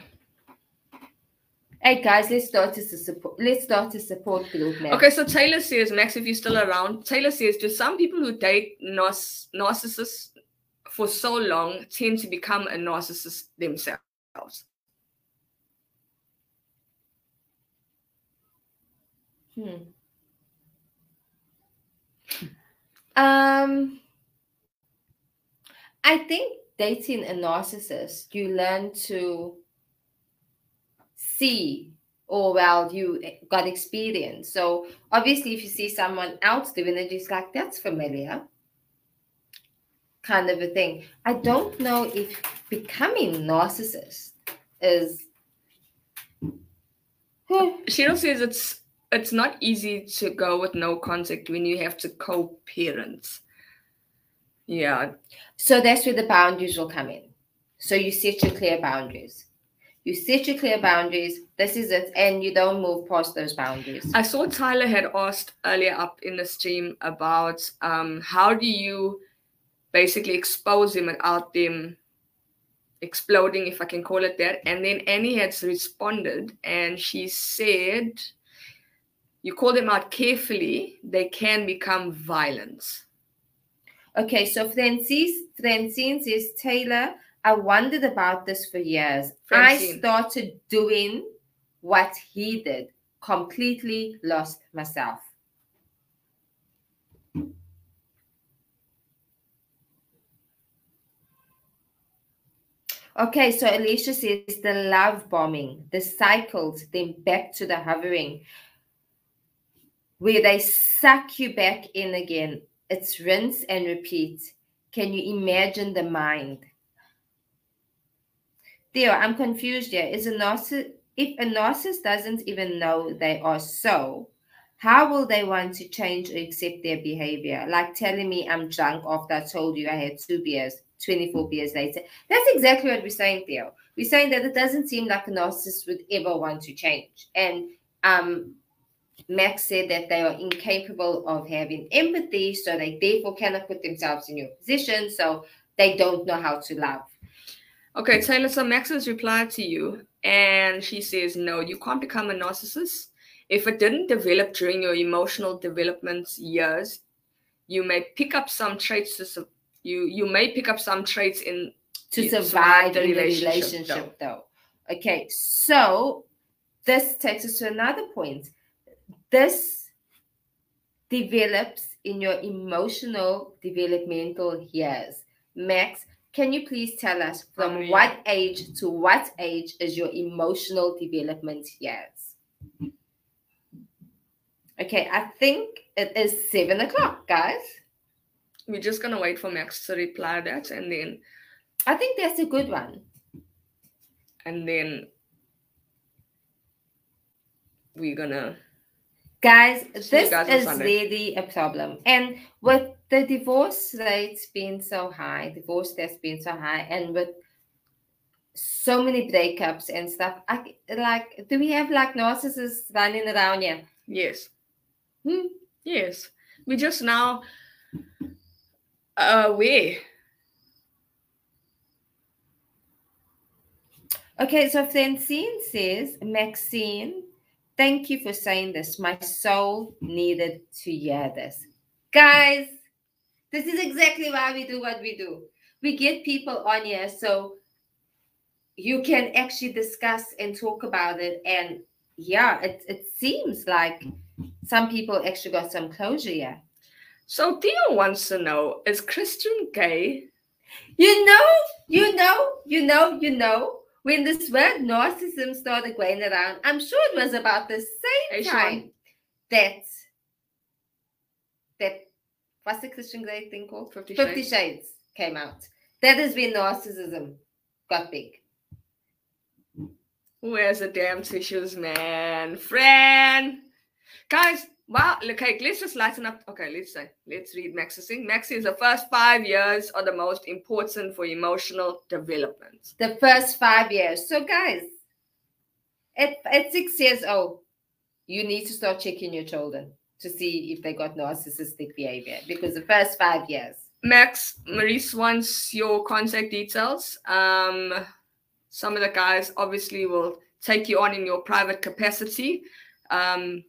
Hey guys, let's start to support. Let's start to support group now. Okay, so Taylor says, Max, if you're still around, Taylor says, do some people who date narciss- narcissists for so long tend to become a narcissist themselves? Hmm. Um, I think dating a narcissist, you learn to see or well you got experience so obviously if you see someone else doing it it's like that's familiar kind of a thing i don't know if becoming narcissist is Cheryl says it's it's not easy to go with no contact when you have to co-parent. Yeah. So that's where the boundaries will come in. So you set your clear boundaries. You set your clear boundaries. This is it, and you don't move past those boundaries. I saw Tyler had asked earlier up in the stream about um, how do you basically expose him without them exploding, if I can call it that. And then Annie had responded, and she said, "You call them out carefully; they can become violent." Okay, so Francis, Francine says, Taylor, I wondered about this for years. Francine. I started doing what he did, completely lost myself. Okay, so Alicia says the love bombing, the cycles, then back to the hovering, where they suck you back in again. It's rinse and repeat. Can you imagine the mind? Theo, I'm confused here. Is a narcissist if a narcissist doesn't even know they are so, how will they want to change or accept their behavior? Like telling me I'm drunk after I told you I had two beers, 24 beers later. That's exactly what we're saying, Theo. We're saying that it doesn't seem like a narcissist would ever want to change. And um, Max said that they are incapable of having empathy, so they therefore cannot put themselves in your position, so they don't know how to love. Okay, Taylor, so Max has replied to you, and she says, No, you can't become a narcissist. If it didn't develop during your emotional development years, you may pick up some traits to su- you you may pick up some traits in to you survive the in the relationship, relationship, though. Okay, so this takes us to another point. This develops in your emotional developmental years. Max, can you please tell us from what age to what age is your emotional development years? Okay, I think it is seven o'clock, guys. We're just gonna wait for Max to reply that, and then I think that's a good one. and then we're gonna Guys, this is really a problem. And with the divorce rates being so high, divorce deaths being so high, and with so many breakups and stuff, I, like, do we have like narcissists running around here? yes, Hmm. yes, we just now aware. Okay, so Francine says, Maxine, thank you for saying this. My soul needed to hear this. Guys, this is exactly why we do what we do. We get people on here so you can actually discuss and talk about it. And yeah, it, it seems like some people actually got some closure here. So Theo wants to know: Is Christian gay? You know, you know, you know, you know, when this word narcissism started going around, I'm sure it was about the same time that that what's the Christian Grey thing called? Fifty Fifty Shades. Shades came out. That is when narcissism got big. Who has the damn tissues, man? Fran, guys. Wow. Okay, let's just lighten up. Okay, let's say let's read Max's thing. Max is the first five years are the most important for emotional development. The first five years. So guys, at, at six years old, you need to start checking your children. to see if they got narcissistic behavior because the first five years. Max, Maurice wants your contact details. Um, some of the guys obviously will take you on in your private capacity. Um,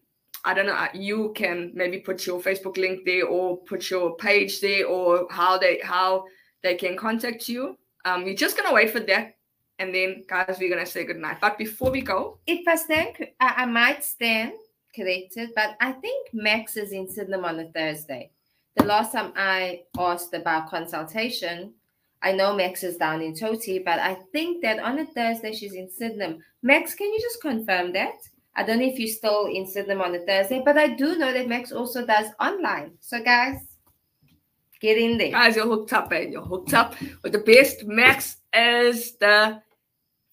I don't know. uh, You can maybe put your Facebook link there, or put your page there, or how they how they can contact you. Um, we're just gonna wait for that, and then guys, we're gonna say goodnight. But before we go, If I stand, I, I might stand corrected, but I think Max is in Sydney on a Thursday. The last time I asked about consultation, I know Max is down in Toti, but I think that on a Thursday she's in Sydney. Max, can you just confirm that? I don't know if you're still in on a Thursday, but I do know that Max also does online. So, guys, get in there. guys, you're hooked up, and you're hooked up with the best. Max is the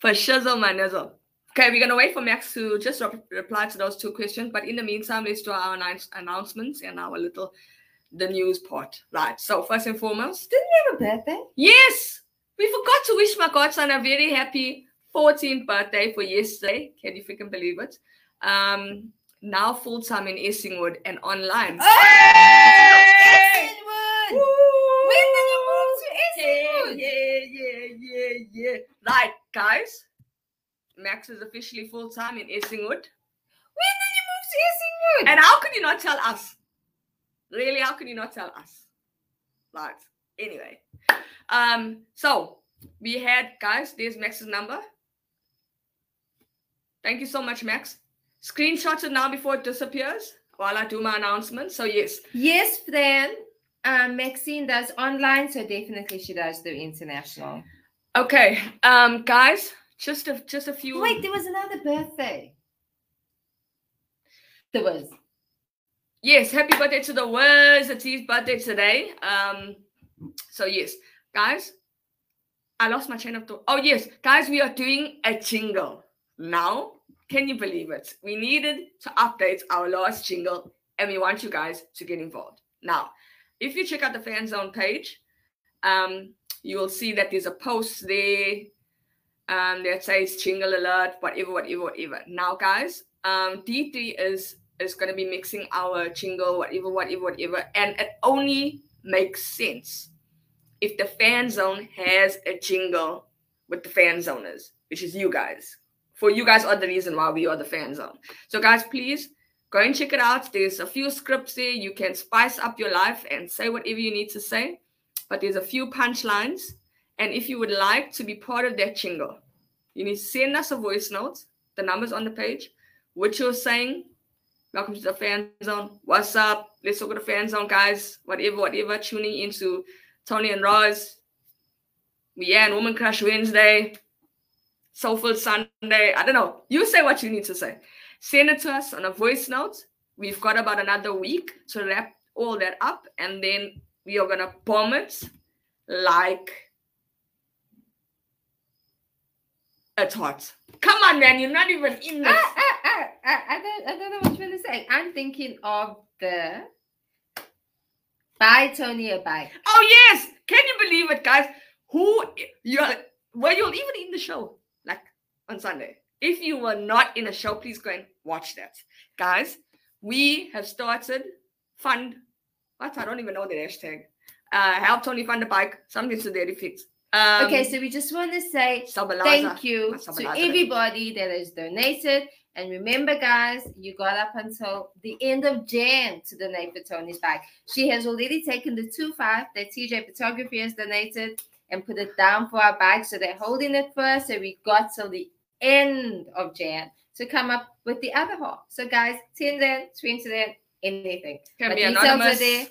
for shizzle manizzle. Okay, we're gonna wait for Max to just re- reply to those two questions. But in the meantime, let's do our announce- announcements and our little the news part. Right. So first and foremost, didn't you Have a birthday? yes, we forgot to wish my godson a very happy 14th birthday for yesterday. Can you freaking believe it? Um, now full time in Essenwood and online. Essenwood! When did you move to Essenwood? Yeah, yeah, yeah, yeah. Right, guys. Max is officially full time in Essenwood. When did you move to Essenwood? And how can you not tell us? Really, how can you not tell us? Like, Anyway. Um, so we had guys, there's Max's number. Thank you so much, Max. Screenshot it now before it disappears while I do my announcement. So yes, Yes, then Um, Maxine does online, so definitely she does do international. okay. Um, guys, just a just a few Wait, there was another birthday. There was. Yes, happy birthday to the Wiz. It's his birthday today. Um, so yes, guys, I lost my train of thought. Oh yes, guys, we are doing a jingle now. Can you believe it? We needed to update our last jingle, and we want you guys to get involved. Now, if you check out the fan zone page, um, you will see that there's a post there um, that says jingle alert, whatever, whatever, whatever. Now, guys, um, D3 is is going to be mixing our jingle, whatever, whatever, whatever, and it only makes sense if the fan zone has a jingle with the fan zoners, which is you guys. For you guys are the reason why we are the fan zone. So, guys, please go and check it out. There's a few scripts there. You can spice up your life and say whatever you need to say. But there's a few punchlines. And if you would like to be part of that jingle, you need to send us a voice note. The number's on the page. What you're saying. Welcome to the fan zone. What's up? Let's talk to the fan zone, guys. Whatever, whatever. Tuning into Tony and Roz. We yeah, and Woman Crush Wednesday. Soulful Sunday. I don't know. You say what you need to say. Send it to us on a voice note. We've got about another week to wrap all that up, and then we are gonna bomb it like it's hot. Come on, man, you're not even in this. I, I, I, I, don't, I don't know what you're going to say. I'm thinking of the Buy Tony a bike. Oh yes! Can you believe it, guys? Who you're Were you're even in the show, on Sunday. If you were not in a show, please go and watch that. Guys, we have started fund what I don't even know the hashtag. Uh help Tony fund the bike, something to that effect. Um okay, so we just want to say Sabalaza. thank you to everybody that has donated. And remember, guys, you got up until the end of Jan to donate for Tony's bike. She has already taken the two five that TJ Photography has donated and put it down for our bike. So they're holding it for us. So we got till the end of Jan to come up with the other half. So guys, 10 Rand, 20 Rand, anything. can My be anonymous. there.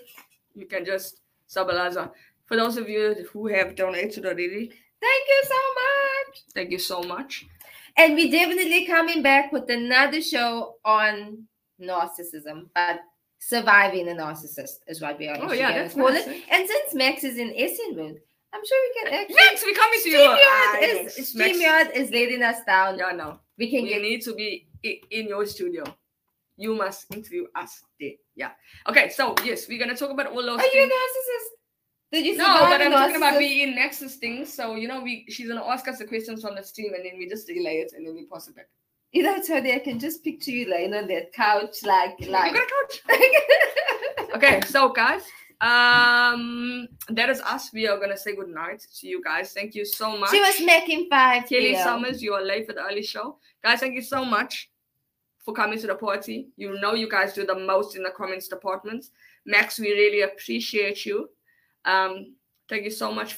You can just Sabalaza. For those of you who have donated already, Thank you so much. thank you so much. And we're definitely coming back with another show on narcissism, but surviving a narcissist is what we are Oh yeah, that's call nice. it. And since Max is in Essendon, I'm sure we can eh, actually. Max, we coming to you. StreamYard is. StreamYard is letting us down. Yeah, no. We can We get need to be in your studio. You must interview us there. Yeah. Okay, so yes, we're gonna talk about all those Are you a narcissist? Did you No, but I'm talking about being in Nexus things. So you know, we she's gonna ask us the questions from the stream, and then we just relay it, and then we pass it back. You know, Tony, I can just picture you laying on that couch, like, like. You got a couch. okay, so guys, um, that is us. We are gonna say good night to you guys. Thank you so much. She was making five. Kelly. Summers, you are late for the early show. Guys, thank you so much for coming to the party. You know you guys do the most in the comments department. Max, we really appreciate you. Um, thank you so much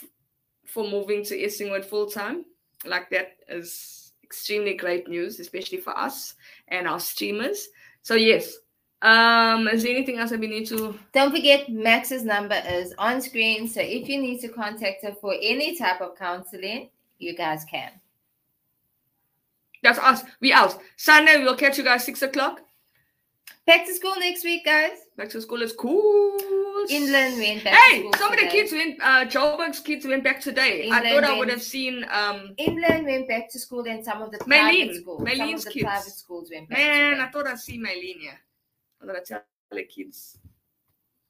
for moving to Essenwood full time. Like that is extremely great news, especially for us and our streamers. So yes. Um, is there anything else that we need to Don't forget, Max's number is on screen. So if you need to contact her for any type of counseling, you guys can. that's us. We out. Sunday we'll catch you guys six o'clock. Back to school next week, guys. Back to school is cool. Inland went back Hey, some of the kids went. Uh, Joburg's kids went back today. I England thought I would have seen. Um, England went back to school, and some of the Maylene. private schools, some of the kids. private schools went back. man, today. I thought I'd see Mylene here. I'm gonna tell the kids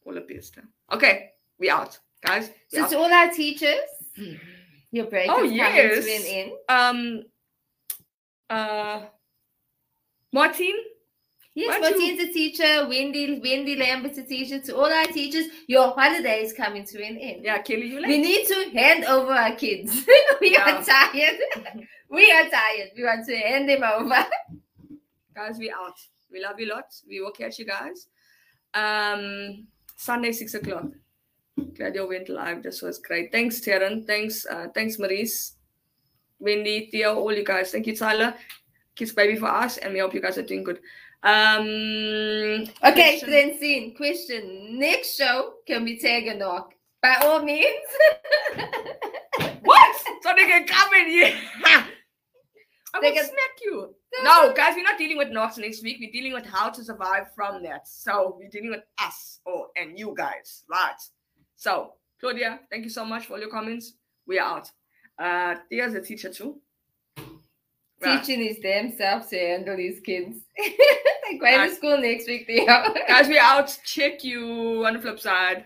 all the best. Okay, we out, guys. We So out. to all our teachers, your break Oh, is coming yes. to an end. Um, uh, Martin. Yes, don't you- a teacher. Wendy, Wendy Lambert's a teacher. To all our teachers, your holiday is coming to an end. Yeah, Kelly, you We need to hand over our kids. we Yeah. are tired. we are tired. We want to hand them over. Guys, we out. We love you lots. We will catch you guys. Um, Sunday six o'clock. Glad you went live. This was great. Thanks, Taryn. Thanks, uh, thanks, Maurice, Wendy, Theo, all you guys. Thank you, Tyler. Kiss baby for us, and we hope you guys are doing good. Um, Okay, question- Francine, question. Next show can be tag knock. By all means. What? So they can come in here. I They will can- smack you. No, guys, we're not dealing with Knox next week. We're dealing with how to survive from that. So we're dealing with us or and you guys, right? So Claudia, thank you so much for all your comments. We are out. Uh, Thea's a teacher too. Right. Teaching is themselves to handle these kids. They're going to school next week, Theo. Guys, we're out. Check you on the flip side.